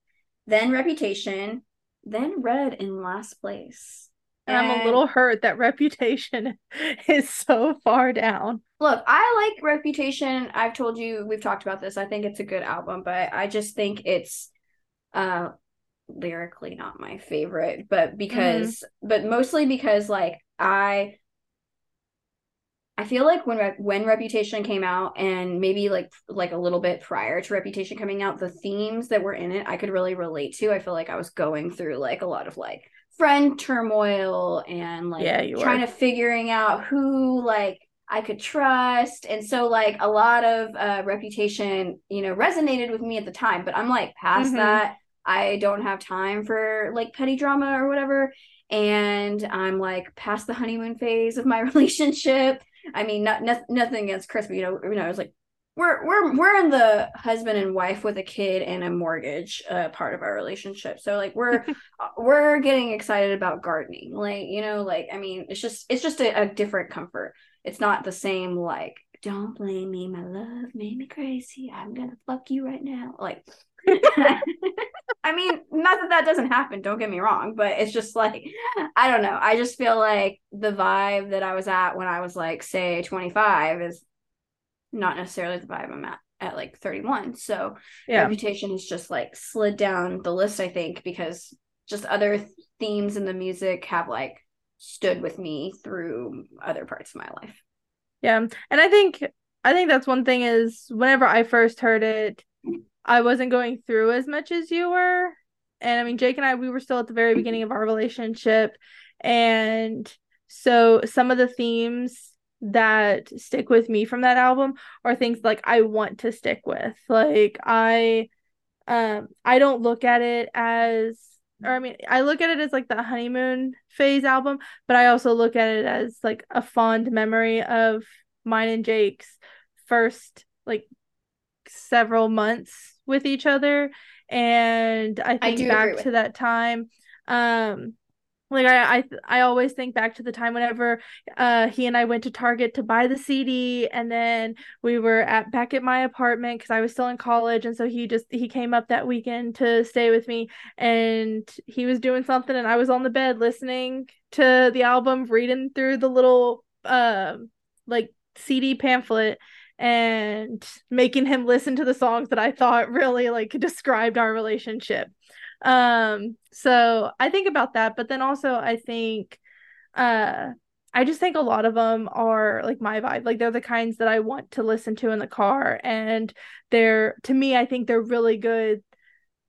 Then Reputation, then Red in last place. And, and I'm a little hurt that Reputation is so far down. Look, I like Reputation. I've told you we've talked about this. I think it's a good album, but I just think it's uh lyrically not my favorite, but because mm-hmm. but mostly because like I I feel like when when Reputation came out and maybe like like a little bit prior to Reputation coming out, the themes that were in it I could really relate to. I feel like I was going through like a lot of like friend turmoil and like yeah, trying to figuring out who like I could trust. And so like a lot of uh Reputation, you know, resonated with me at the time, but I'm like past mm-hmm. that. I don't have time for like petty drama or whatever and I'm like past the honeymoon phase of my relationship I mean, not, not nothing against Chris, but you know, you know, I was like, we're we're we're in the husband and wife with a kid and a mortgage uh, part of our relationship. So like we're uh, we're getting excited about gardening. Like you know, like I mean, it's just it's just a, a different comfort. It's not the same like don't blame me, my love made me crazy. I'm gonna fuck you right now. Like I mean, not that that doesn't happen, don't get me wrong, but it's just like, I don't know. I just feel like the vibe that I was at when I was like, say, 25 is not necessarily the vibe I'm at at like 31. So yeah. reputation has just like slid down the list, I think, because just other th- themes in the music have like stood with me through other parts of my life. Yeah. And I think I think that's one thing is whenever I first heard it, I wasn't going through as much as you were. And I mean, Jake and I, we were still at the very beginning of our relationship. And so some of the themes that stick with me from that album are things like I want to stick with. Like I um I don't look at it as or I mean I look at it as like the honeymoon phase album, but I also look at it as like a fond memory of mine and Jake's first like several months with each other and i think I back to that time um like I, I I always think back to the time whenever uh he and I went to Target to buy the CD and then we were at back at my apartment because I was still in college and so he just he came up that weekend to stay with me and he was doing something and I was on the bed listening to the album reading through the little um uh, like CD pamphlet and making him listen to the songs that I thought really like described our relationship. Um so I think about that but then also I think uh I just think a lot of them are like my vibe. Like they're the kinds that I want to listen to in the car and they're to me I think they're really good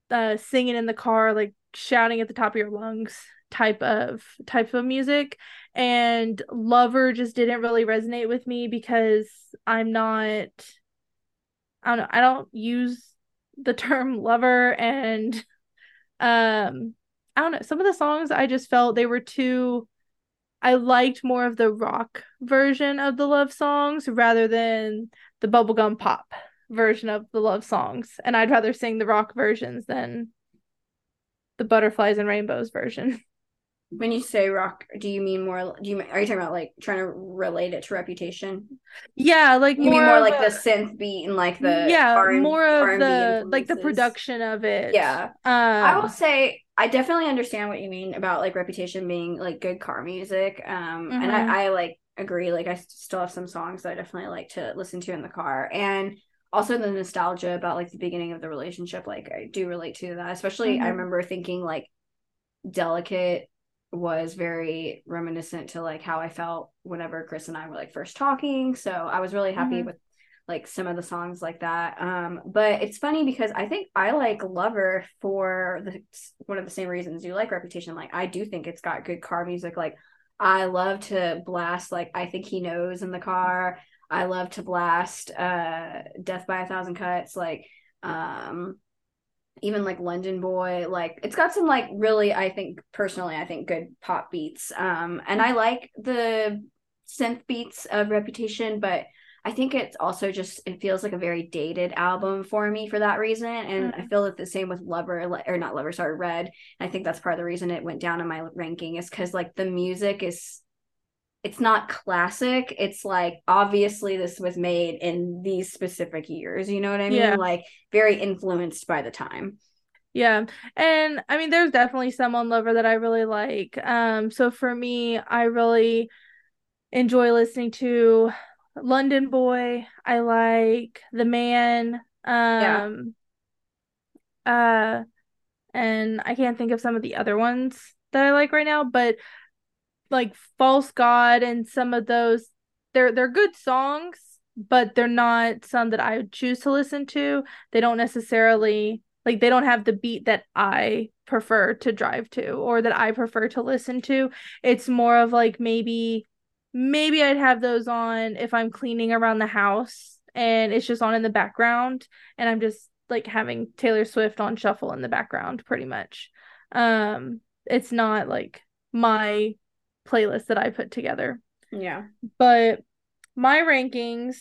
uh singing in the car like shouting at the top of your lungs type of type of music and lover just didn't really resonate with me because i'm not i don't know i don't use the term lover and um i don't know some of the songs i just felt they were too i liked more of the rock version of the love songs rather than the bubblegum pop version of the love songs. And i'd rather sing the rock versions than the butterflies and rainbows version when you say rock do you mean more do you are you talking about like trying to relate it to reputation yeah like you mean more like a, the synth beat and like the yeah R- more of R&B the like the production of it yeah um, i will say i definitely understand what you mean about like reputation being like good car music um mm-hmm. and I, mm-hmm. I like agree like i still have some songs that i definitely like to listen to in the car and also the nostalgia about like the beginning of the relationship like i do relate to that especially mm-hmm. i remember thinking like delicate was very reminiscent to like how I felt whenever Chris and I were like first talking. So I was really happy mm-hmm. with like some of the songs like that. Um, but it's funny because I think I like Lover for the one of the same reasons you like Reputation. Like I do think it's got good car music. Like I love to blast like I think he knows in the car. I love to blast uh Death by a Thousand Cuts. Like um even like London Boy, like it's got some like really, I think personally, I think good pop beats. Um, and I like the synth beats of Reputation, but I think it's also just it feels like a very dated album for me for that reason, and mm-hmm. I feel that the same with Lover or not Lover, sorry, Red. And I think that's part of the reason it went down in my ranking is because like the music is it's not classic. It's like obviously this was made in these specific years. You know what I mean? Yeah. Like very influenced by the time. Yeah. And I mean there's definitely some on Lover that I really like. Um so for me, I really enjoy listening to London Boy. I like The Man. Um yeah. uh and I can't think of some of the other ones that I like right now, but like False God and some of those they're they're good songs, but they're not some that I would choose to listen to. They don't necessarily like they don't have the beat that I prefer to drive to or that I prefer to listen to. It's more of like maybe maybe I'd have those on if I'm cleaning around the house and it's just on in the background and I'm just like having Taylor Swift on shuffle in the background pretty much. Um it's not like my playlist that I put together. Yeah. But my rankings,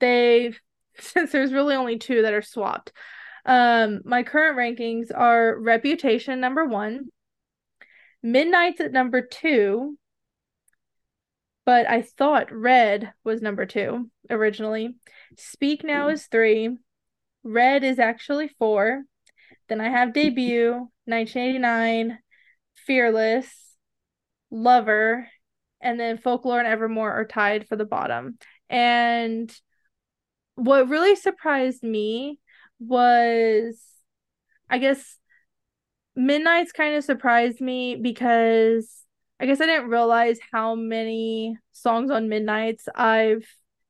they since there's really only two that are swapped. Um, my current rankings are Reputation number one, Midnights at number two, but I thought Red was number two originally. Speak Now is three, Red is actually four. Then I have Debut, 1989, Fearless, Lover, and then Folklore and Evermore are tied for the bottom. And what really surprised me was, I guess, Midnights kind of surprised me because I guess I didn't realize how many songs on Midnights I've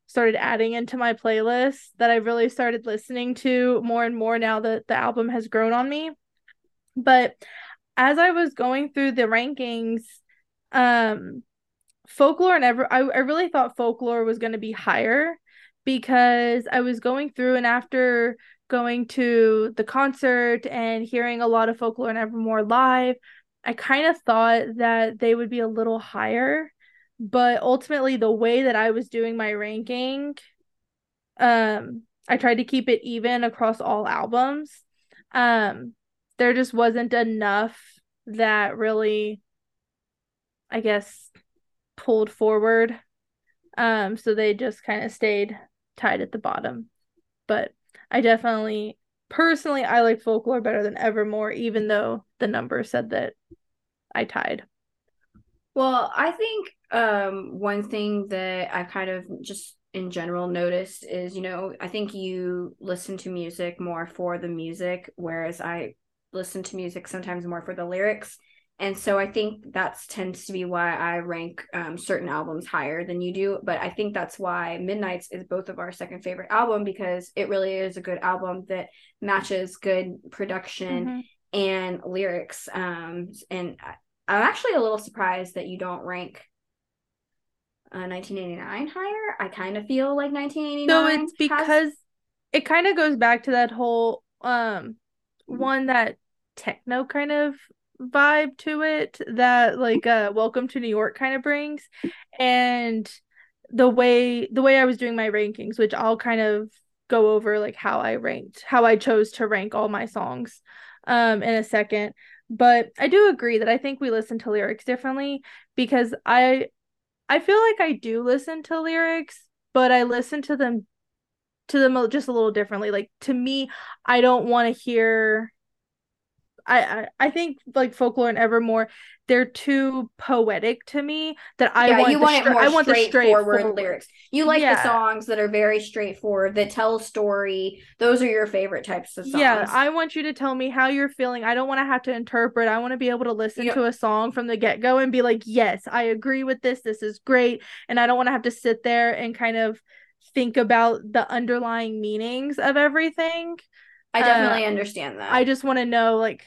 started adding into my playlist that I've really started listening to more and more now that the album has grown on me. But as I was going through the rankings, um folklore and ever I, I really thought folklore was going to be higher because I was going through and after going to the concert and hearing a lot of folklore and evermore live I kind of thought that they would be a little higher but ultimately the way that I was doing my ranking um I tried to keep it even across all albums. Um there just wasn't enough that really I guess, pulled forward. Um, so they just kind of stayed tied at the bottom. But I definitely, personally, I like folklore better than Evermore, even though the number said that I tied. Well, I think um, one thing that I kind of just in general noticed is, you know, I think you listen to music more for the music, whereas I listen to music sometimes more for the lyrics and so I think that tends to be why I rank um, certain albums higher than you do. But I think that's why Midnights is both of our second favorite album because it really is a good album that matches good production mm-hmm. and lyrics. Um, and I'm actually a little surprised that you don't rank uh, 1989 higher. I kind of feel like 1989. So it's because has... it kind of goes back to that whole um one that techno kind of vibe to it that like uh welcome to new york kind of brings. And the way the way i was doing my rankings which i'll kind of go over like how i ranked how i chose to rank all my songs um in a second. But i do agree that i think we listen to lyrics differently because i i feel like i do listen to lyrics but i listen to them to them just a little differently. Like to me i don't want to hear I, I think like folklore and evermore they're too poetic to me that I yeah, want you want it more I want straightforward, lyrics. You like yeah. the songs that are very straightforward that tell a story. Those are your favorite types of songs. Yeah, I want you to tell me how you're feeling. I don't want to have to interpret. I want to be able to listen you to a song from the get go and be like, yes, I agree with this. This is great, and I don't want to have to sit there and kind of think about the underlying meanings of everything. I definitely uh, understand that. I just want to know like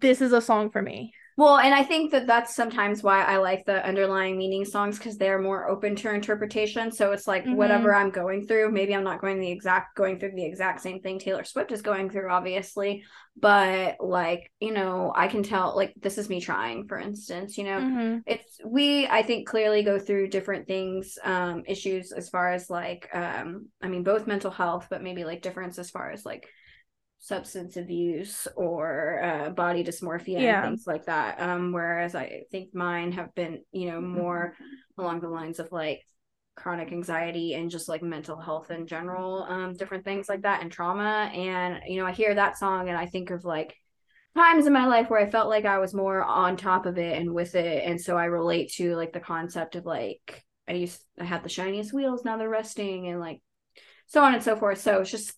this is a song for me. Well, and I think that that's sometimes why I like the underlying meaning songs because they're more open to interpretation. So it's like mm-hmm. whatever I'm going through, maybe I'm not going the exact going through the exact same thing Taylor Swift is going through, obviously, but like you know, I can tell like this is me trying, for instance. You know, mm-hmm. it's we I think clearly go through different things, um, issues as far as like um, I mean both mental health, but maybe like difference as far as like substance abuse or uh, body dysmorphia yeah. and things like that. Um, whereas I think mine have been, you know, more along the lines of like chronic anxiety and just like mental health in general, um, different things like that and trauma. And, you know, I hear that song and I think of like times in my life where I felt like I was more on top of it and with it. And so I relate to like the concept of like, I used, I had the shiniest wheels, now they're resting and like so on and so forth. So it's just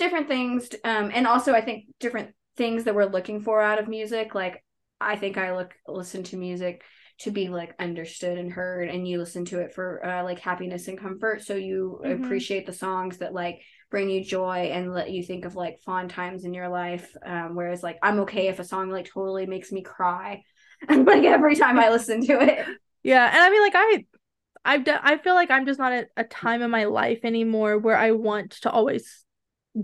different things um and also i think different things that we're looking for out of music like i think i look listen to music to be like understood and heard and you listen to it for uh, like happiness and comfort so you mm-hmm. appreciate the songs that like bring you joy and let you think of like fond times in your life um, whereas like i'm okay if a song like totally makes me cry like every time i listen to it yeah and i mean like i I've de- I feel like I'm just not at a time in my life anymore where I want to always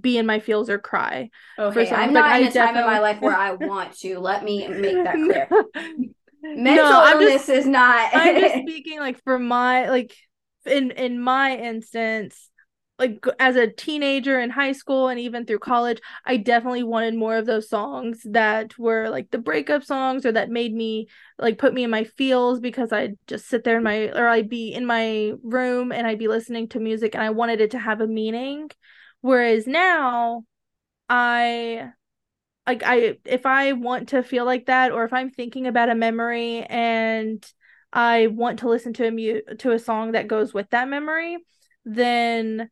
be in my feels or cry. Oh, okay, I'm not like, in a definitely... time in my life where I want to. Let me make that clear. Mental no, I'm illness just, is not. I'm just speaking like for my like in in my instance, like as a teenager in high school and even through college, I definitely wanted more of those songs that were like the breakup songs or that made me like put me in my feels because I'd just sit there in my or I'd be in my room and I'd be listening to music and I wanted it to have a meaning Whereas now, I like I if I want to feel like that or if I'm thinking about a memory and I want to listen to a mu- to a song that goes with that memory, then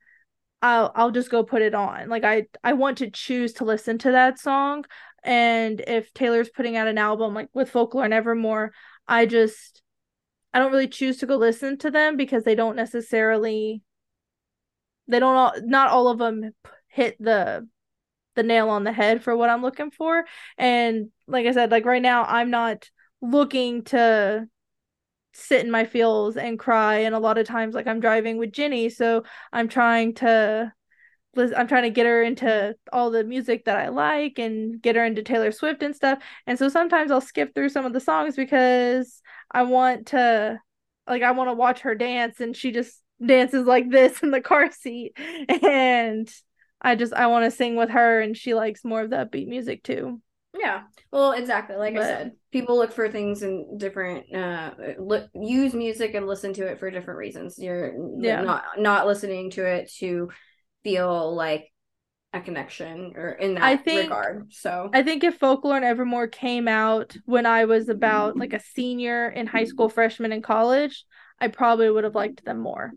I'll I'll just go put it on. Like I I want to choose to listen to that song and if Taylor's putting out an album like with Folklore and Evermore, I just I don't really choose to go listen to them because they don't necessarily they don't all not all of them hit the the nail on the head for what I'm looking for. And like I said, like right now I'm not looking to sit in my feels and cry and a lot of times like I'm driving with Jenny, so I'm trying to I'm trying to get her into all the music that I like and get her into Taylor Swift and stuff. And so sometimes I'll skip through some of the songs because I want to like I want to watch her dance and she just dances like this in the car seat and I just I want to sing with her and she likes more of the upbeat music too. Yeah. Well, exactly. Like but, I said, people look for things in different uh look use music and listen to it for different reasons. You're yeah. not not listening to it to feel like a connection or in that I think, regard. So I think if Folklore and Evermore came out when I was about like a senior in high school, freshman in college, I probably would have liked them more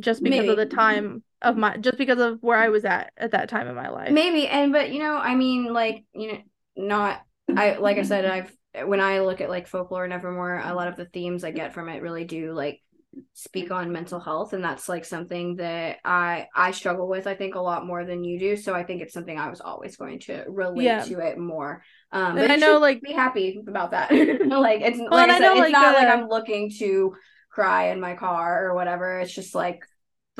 just because Maybe. of the time of my just because of where I was at at that time in my life. Maybe and but you know, I mean like, you know, not I like I said I've when I look at like folklore and evermore, a lot of the themes I get from it really do like speak on mental health and that's like something that I I struggle with I think a lot more than you do so I think it's something I was always going to relate yeah. to it more um but I know like be happy about that like it's well, like I, I said know, it's like, not uh, like I'm looking to cry in my car or whatever. It's just like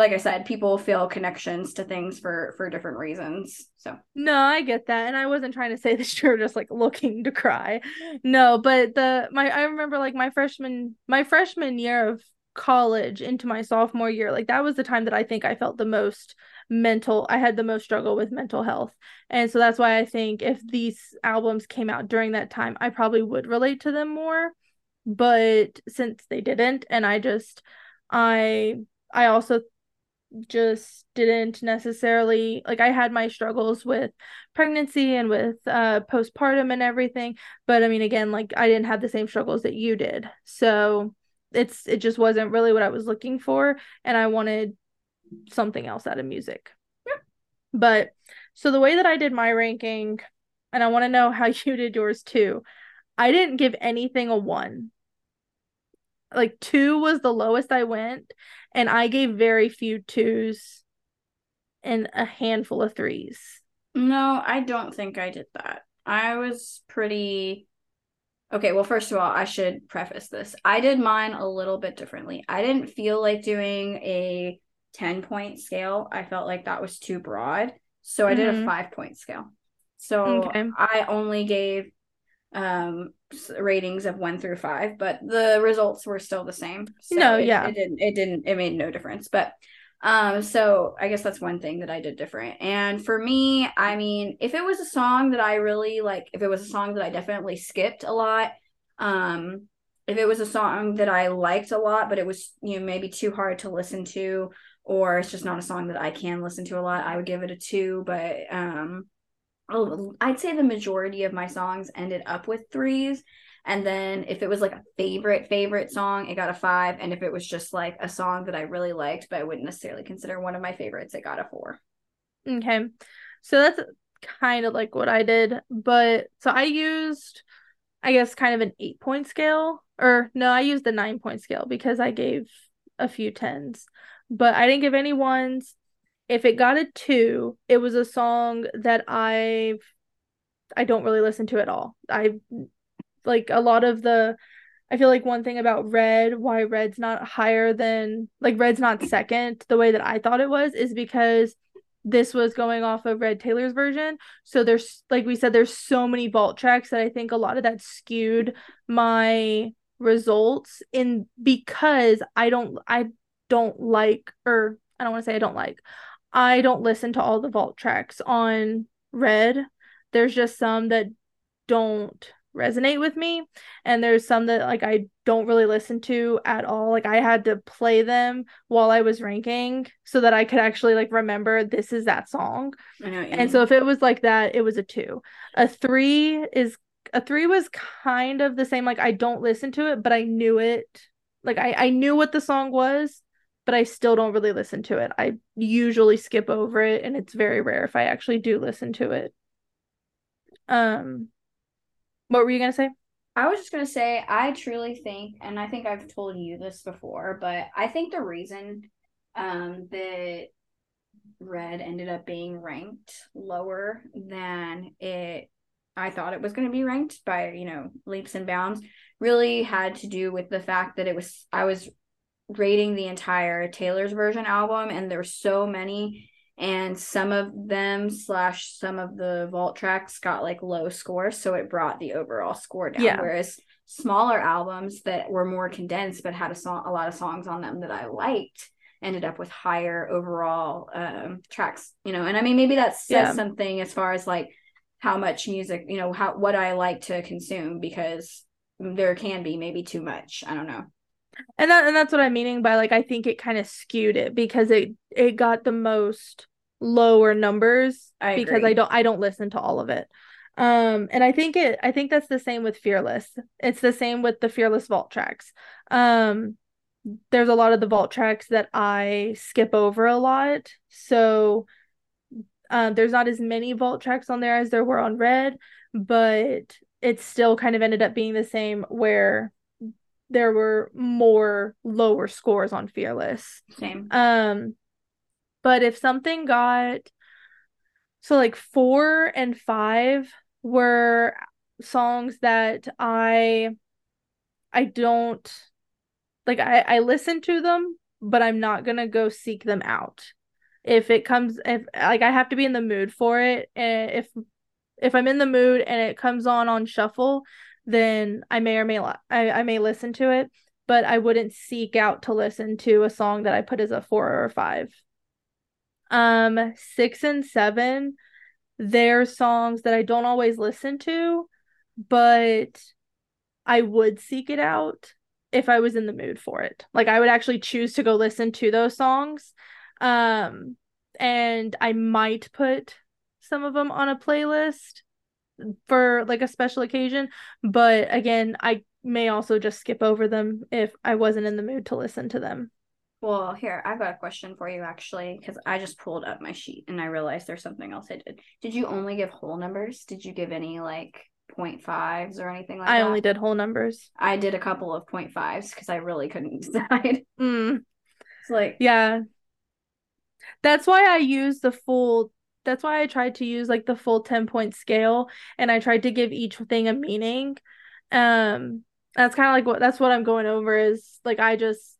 like I said, people feel connections to things for for different reasons. So no, I get that, and I wasn't trying to say that you're just like looking to cry. No, but the my I remember like my freshman my freshman year of college into my sophomore year, like that was the time that I think I felt the most mental. I had the most struggle with mental health, and so that's why I think if these albums came out during that time, I probably would relate to them more but since they didn't and i just i i also just didn't necessarily like i had my struggles with pregnancy and with uh postpartum and everything but i mean again like i didn't have the same struggles that you did so it's it just wasn't really what i was looking for and i wanted something else out of music yeah. but so the way that i did my ranking and i want to know how you did yours too I didn't give anything a one. Like two was the lowest I went, and I gave very few twos and a handful of threes. No, I don't think I did that. I was pretty Okay, well, first of all, I should preface this. I did mine a little bit differently. I didn't feel like doing a 10 point scale. I felt like that was too broad. So I did a Mhm. five point scale. So Okay. I only gave um ratings of one through five, but the results were still the same. So No, it, yeah. it didn't it didn't it made no difference. But um so I guess that's one thing that I did different. And for me, I mean, if it was a song that I really like, if it was a song that I definitely skipped a lot, um if it was a song that I liked a lot, but it was, you know, maybe too hard to listen to, or it's just not a song that I can listen to a lot, I would give it a two. But um, Oh, I'd say the majority of my songs ended up with threes. And then if it was like a favorite, favorite song, it got a five. And if it was just like a song that I really liked, but I wouldn't necessarily consider one of my favorites, it got a four. Okay. So that's kind of like what I did. But so I used, I guess, kind of an eight point scale. Or no, I used the nine point scale because I gave a few tens. But I didn't give any ones. If it got a two, it was a song that I've I don't really listen to at all. I like a lot of the I feel like one thing about Red, why Red's not higher than like Red's not second the way that I thought it was is because this was going off of Red Taylor's version. So there's like we said there's so many vault tracks that I think a lot of that skewed my results in because I don't I don't like or I don't want to say I don't like. I don't listen to all the vault tracks on Red. There's just some that don't resonate with me and there's some that like I don't really listen to at all. Like I had to play them while I was ranking so that I could actually like remember this is that song. And mean. so if it was like that, it was a 2. A 3 is a 3 was kind of the same like I don't listen to it, but I knew it. Like I I knew what the song was, but I still don't really listen to it. I usually skip over it and it's very rare if I actually do listen to it. Um what were you going to say? I was just gonna say, I truly think, and I think I've told you this before, but I think the reason um that Red ended up being ranked lower than it I thought it was gonna be ranked by, you know, leaps and bounds, really had to do with the fact that it was I was rating the entire Taylor's version album and there were so many. And some of them slash some of the vault tracks got like low scores so it brought the overall score down. Yeah. whereas smaller albums that were more condensed but had a song a lot of songs on them that i liked ended up with higher overall um tracks you know? And i mean maybe that says Yeah. something as far as like how much music you know how what i like to consume because there can be maybe too much. I don't know And that and that's what I'm meaning by like I think it kind of skewed it because it it got the most lower numbers I because. I don't I don't listen to all of it. Um and I think it I think that's the same with Fearless. It's the same with the Fearless Vault tracks. Um there's a lot of the vault tracks that I skip over a lot. So um there's not as many vault tracks on there as there were on Red, but it still kind of ended up being the same where there were more lower scores on Fearless. same Um, but if something got so like four and five were songs that I I don't like I I listen to them, but I'm not gonna go seek them out. If it comes if like I have to be in the mood for it, and if if I'm in the mood and it comes on on shuffle, then I may or may li- I, I may listen to it, but I wouldn't seek out to listen to a song that I put as a four or a five. Um, six and seven, they're songs that I don't always listen to, but I would seek it out if I was in the mood for it. Like I would actually choose to go listen to those songs. Um, and I might put some of them on a playlist for like a special occasion, but again, I may also just skip over them if I wasn't in the mood to listen to them. Well, here, I've got a question for you actually, because I just pulled up my sheet and I realized there's something else I did. Did you only give whole numbers? Did you give any like point fives or anything like I that? I only did whole numbers. I did a couple of point fives because I really couldn't decide. Mm, It's like, yeah. That's why I use the full that's why I tried to use like the full 10 point scale and I tried to give each thing a meaning Um, that's kind of like what that's what I'm going over is like I just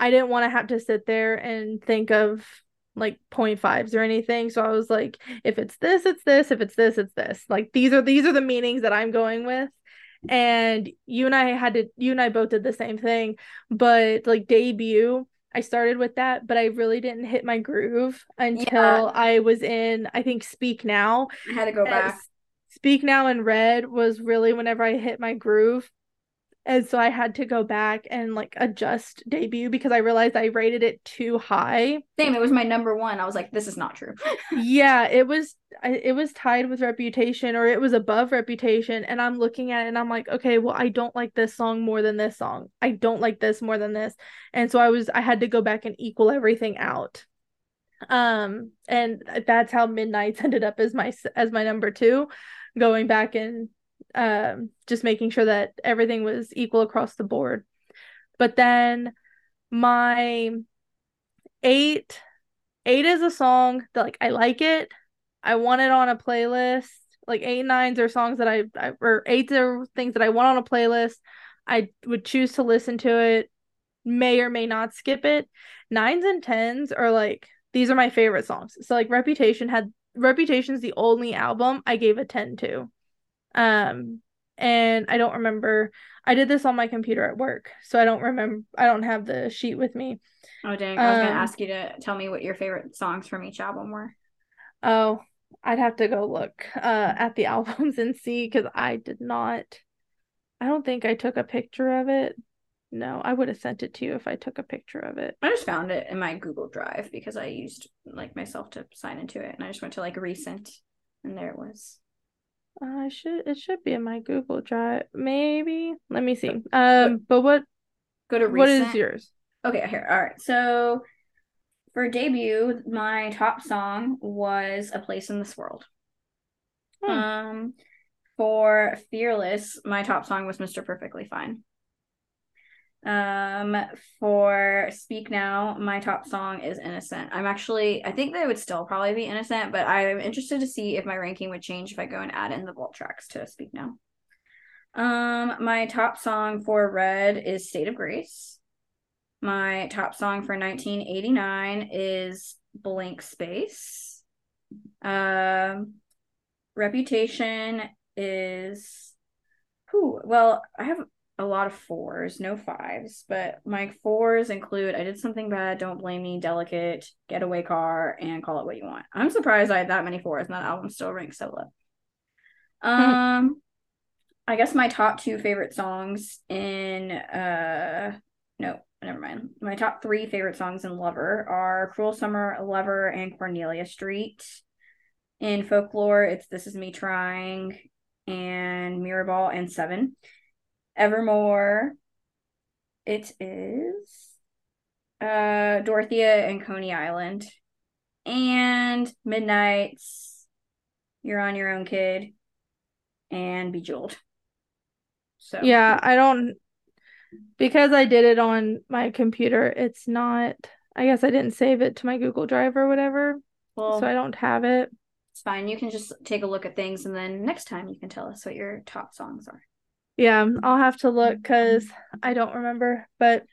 I didn't want to have to sit there and think of like point fives or anything. So I was like, if it's this, it's this. If it's this, it's this. Like these are these are the meanings that I'm going with. And you and I had to you and I both did the same thing. But like debut, I started with that, but I really didn't hit my groove until yeah. I was in, I think Speak Now. I had to go back. Speak Now and Red was really whenever I hit my groove. And so I had to go back and like adjust debut because I realized I rated it too high. Same, it was my number one. I was like, this is not true. yeah, it was it was tied with reputation or it was above reputation. And I'm looking at it and I'm like, okay, well, I don't like this song more than this song. I don't like this more than this. And so I was I had to go back and equal everything out. Um, and that's how Midnights ended up as my as my number two, going back and um, just making sure that everything was equal across the board. But then my eight, eight is a song that like I like it. I want it on a playlist. Like eight nines are songs that I, I or eights are things that I want on a playlist. I would choose to listen to it, may or may not skip it. Nines and tens are like these are my favorite songs. So like Reputation had Reputation's the only album I gave a 10 to. Um, and I don't remember. I did this on my computer at work, so I don't remember. I don't have the sheet with me. Oh dang! I was gonna um, ask you to tell me what your favorite songs from each album were. Oh, I'd have to go look uh, at the albums and see because I did not. I don't think I took a picture of it. No, I would have sent it to you if I took a picture of it. I just found it in my Google Drive because I used like myself to sign into it, and I just went to like recent, and there it was. I should it should be in my Google Drive. Maybe. Let me see. Um but what go to recent. what is yours? Okay, here. All right. So for debut, my top song was A Place in This World. Hmm. Um for Fearless, my top song was Mr. Perfectly Fine. Um, for Speak Now, my top song is Innocent. I'm actually, I think they would still probably be Innocent, but I'm interested to see if my ranking would change if I go and add in the vault tracks to Speak Now. Um, my top song for Red is State of Grace. My top song for 1989 is Blank Space. Um, Reputation is who? Well, I have a lot of fours, no fives, but my fours include I did something bad, don't blame me, delicate, getaway car, and call it what you want. I'm surprised I had that many fours and that album still ranks so low. Um I guess my top two favorite songs in uh no, never mind. My top three favorite songs in Lover are Cruel Summer, Lover, and Cornelia Street. In folklore, it's This Is Me Trying and Mirror Ball and Seven. Evermore. It is uh Dorothea and Coney Island. And Midnights. You're on your own kid. And Bejeweled. So Yeah, I don't because I did it on my computer, it's not I guess I didn't save it to my Google Drive or whatever. Well, so I don't have it. It's fine. You can just take a look at things and then next time you can tell us what your top songs are. Yeah, I'll have to look because I don't remember. But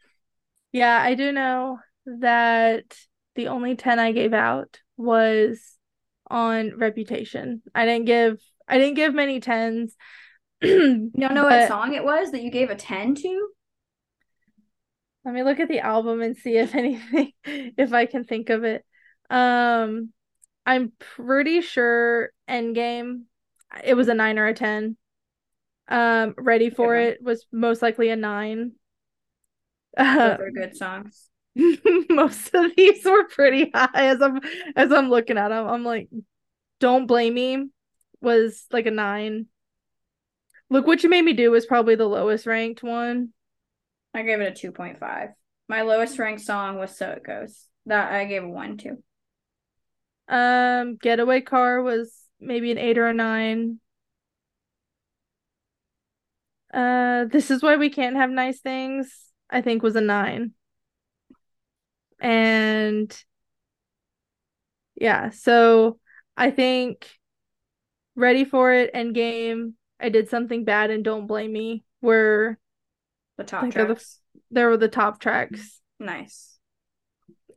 yeah, I do know that the only 10 I gave out was on reputation. I didn't give I didn't give many tens. you don't know but... what song it was that you gave a 10 to? Let me look at the album and see if anything if I can think of it. Um I'm pretty sure Endgame it was a 9 or a 10. Um, Ready for It was most likely a nine. Those uh, are good songs. most of these were pretty high as I'm as I'm looking at them. I'm like, Don't Blame Me was like a nine. Look What You Made Me Do was probably the lowest ranked one. I gave it a 2.5. My lowest ranked song was So It Goes. That I gave a one to. Um, Getaway Car was maybe an eight or a nine. Uh, this is why we can't have nice things. I think was a nine. And yeah, so I think ready for it End game. I did something bad and don't blame me were The top they're the- tracks. there were the top tracks. Nice.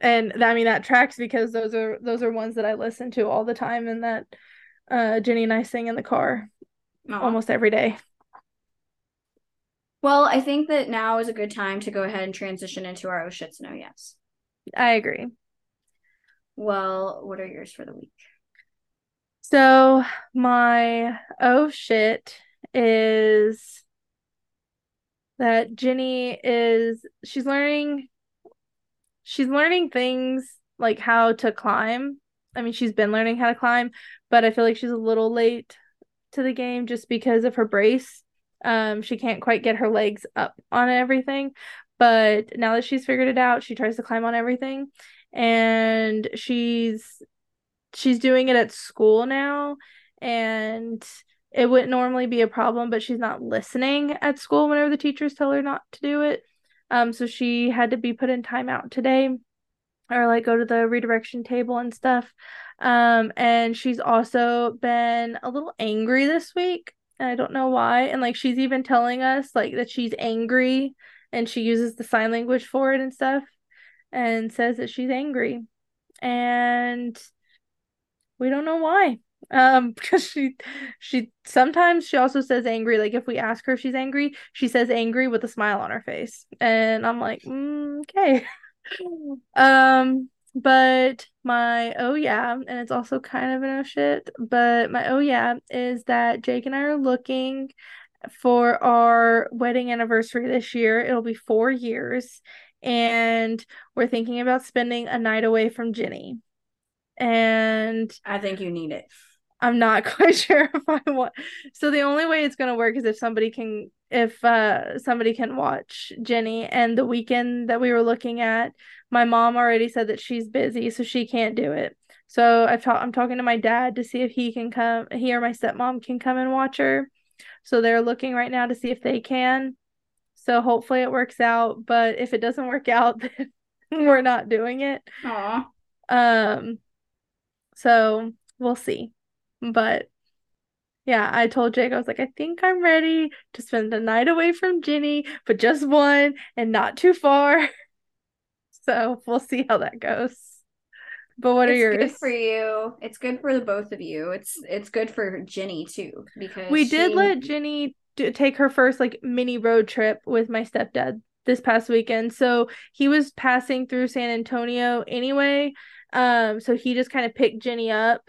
And I mean that tracks because those are those are ones that I listen to all the time and that uh Jenny and I sing in the car Aw. almost every day. Well, I think that now is a good time to go ahead and transition into our oh shits oh yes. I agree. Well, what are yours for the week? So my oh shit is that Jenny is she's learning she's learning things like how to climb. I mean, she's been learning how to climb, but I feel like she's a little late to the game just because of her brace. Um, she can't quite get her legs up on everything, but now that she's figured it out, she tries to climb on everything, and she's she's doing it at school now, and it wouldn't normally be a problem, but she's not listening at school whenever the teachers tell her not to do it. Um, so she had to be put in timeout today, or like go to the redirection table and stuff. Um, and she's also been a little angry this week. And I don't know why. And like she's even telling us like that she's angry and she uses the sign language for it and stuff and says that she's angry. And we don't know why. Um, because she she sometimes she also says angry. Like if we ask her if she's angry, she says angry with a smile on her face. And I'm like, mm, okay. um, but my oh yeah, and it's also kind of an oh shit, but my oh yeah is that Jake and I are looking for our wedding anniversary this year. It'll be four years, and we're thinking about spending a night away from Jenny. And I think you need it. I'm not quite sure if I want. So the only way it's gonna work is if somebody can, if uh somebody can watch Jenny. And the weekend that we were looking at, my mom already said that she's busy, so she can't do it. So I've ta- I'm talking to my dad to see if he can come. He or my stepmom can come and watch her. So they're looking right now to see if they can. So hopefully it works out. But if it doesn't work out, then we're not doing it. Aw. Um, so we'll see. But yeah, I told Jake, I was like, I think I'm ready to spend the night away from Ginny, but just one and not too far. So we'll see how that goes. But what are your it's yours? good for you. It's good for the both of you. It's it's good for Ginny too because we did let Ginny do, take her first like mini road trip with my stepdad this past weekend. So he was passing through San Antonio anyway. Um, so he just kind of picked Ginny up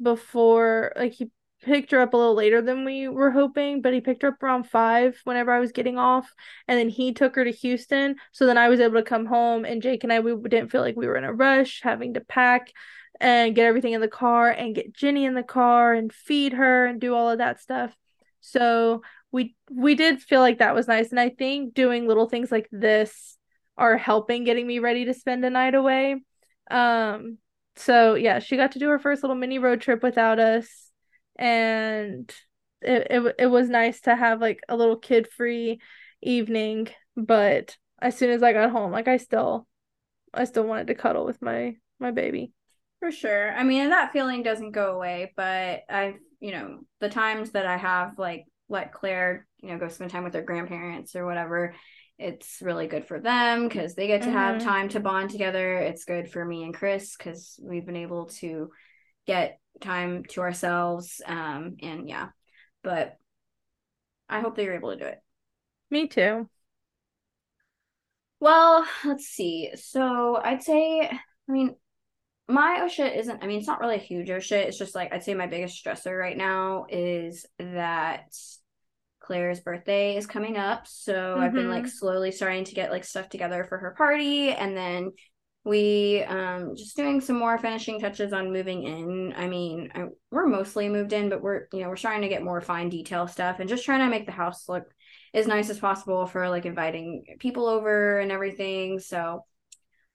before like he picked her up a little later than we were hoping, but he picked her up around five whenever I was getting off, and then he took her to Houston. So then I was able to come home, and Jake and I we didn't feel like we were in a rush having to pack and get everything in the car and get Jenny in the car and feed her and do all of that stuff. So we we did feel like that was nice, and I think doing little things like this are helping getting me ready to spend a night away. Um, so yeah, she got to do her first little mini road trip without us, and it it, it was nice to have like a little kid free evening. But as soon as I got home, like I still I still wanted to cuddle with my my baby. For sure. I mean, and that feeling doesn't go away, but I've, you know, the times that I have like let Claire, you know, go spend time with her grandparents or whatever, it's really good for them because they get to have Mhm. time to bond together. It's good for me and Chris because we've been able to get time to ourselves. Um, and yeah, but I hope that you're able to do it. Me too. Well, let's see. So I'd say, I mean, my oh shit isn't, I mean, it's not really a huge oh shit. It's just like, I'd say my biggest stressor right now is that Claire's birthday is coming up. So I've been like Mhm. slowly starting to get like stuff together for her party. And then we um just doing some more finishing touches on moving in. I mean, I, we're mostly moved in, but we're, you know, we're trying to get more fine detail stuff and just trying to make the house look as nice as possible for like inviting people over and everything. So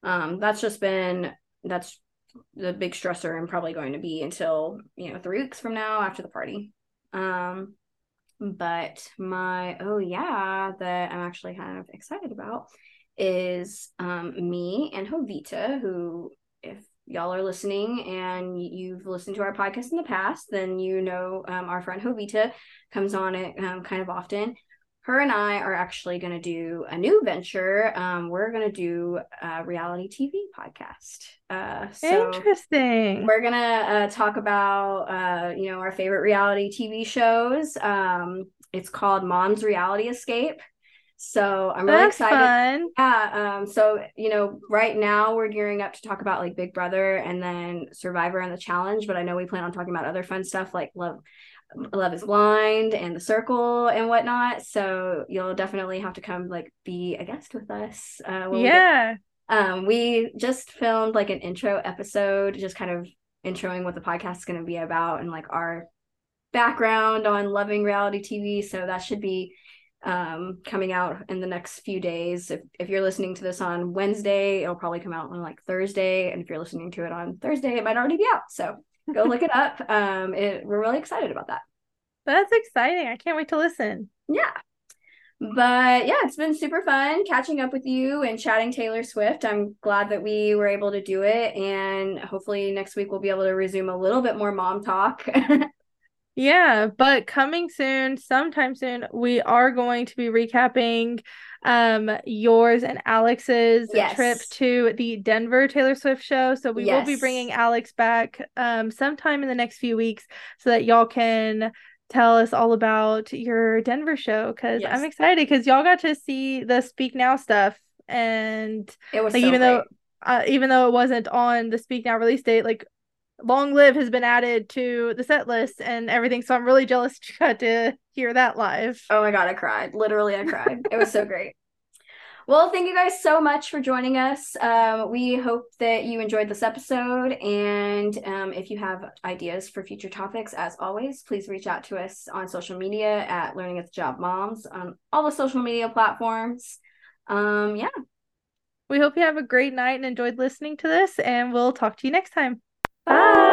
um that's just been that's the big stressor and probably going to be until, you know, 3 weeks from now after the party. Um but my oh yeah that I'm actually kind of excited about is um me and Jovita who if y'all are listening and you've listened to our podcast in the past, then you know um, our friend Jovita comes on it um, kind of often. Her and I are actually going to do a new venture. Um, we're going to do a reality TV podcast. Uh, so Interesting. We're going to uh, talk about, uh, you know, our favorite reality TV shows. Um, it's called Mom's Reality Escape. So I'm really That's excited. Fun. Yeah. Um, so you know, right now we're gearing up to talk about like Big Brother and then Survivor and the Challenge, but I know we plan on talking about other fun stuff like Love Love is Blind and The Circle and whatnot. So you'll definitely have to come like be a guest with us. Uh, yeah. We, um, we just filmed like an intro episode, just kind of introing what the podcast is going to be about and like our background on loving reality TV. So that should be um, coming out in the next few days. If, if you're listening to this on Wednesday, it'll probably come out on like Thursday. And if you're listening to it on Thursday, it might already be out. So go look it up. Um, it, we're really excited about that. That's exciting. I can't wait to listen. Yeah. But yeah, it's been super fun catching up with you and chatting Taylor Swift. I'm glad that we were able to do it. And hopefully next week we'll be able to resume a little bit more mom talk. Yeah, but coming soon, sometime soon, we are going to be recapping um yours and Alex's yes. trip to the Denver Taylor Swift show. So we yes. will be bringing Alex back um sometime in the next few weeks so that y'all can tell us all about your Denver show cuz yes. I'm excited cuz y'all got to see the Speak Now stuff and it was like so even great. though uh, even though it wasn't on the Speak Now release date, like Long Live has been added to the set list and everything. So I'm really jealous you got to hear that live. Oh my God, I cried. Literally, I cried. it was so great. Well, thank you guys so much for joining us. Um, we hope that you enjoyed this episode. And um, if you have ideas for future topics, as always, please reach out to us on social media at Learning at the Job Moms on all the social media platforms. Um, yeah. We hope you have a great night and enjoyed listening to this, and we'll talk to you next time. Bye.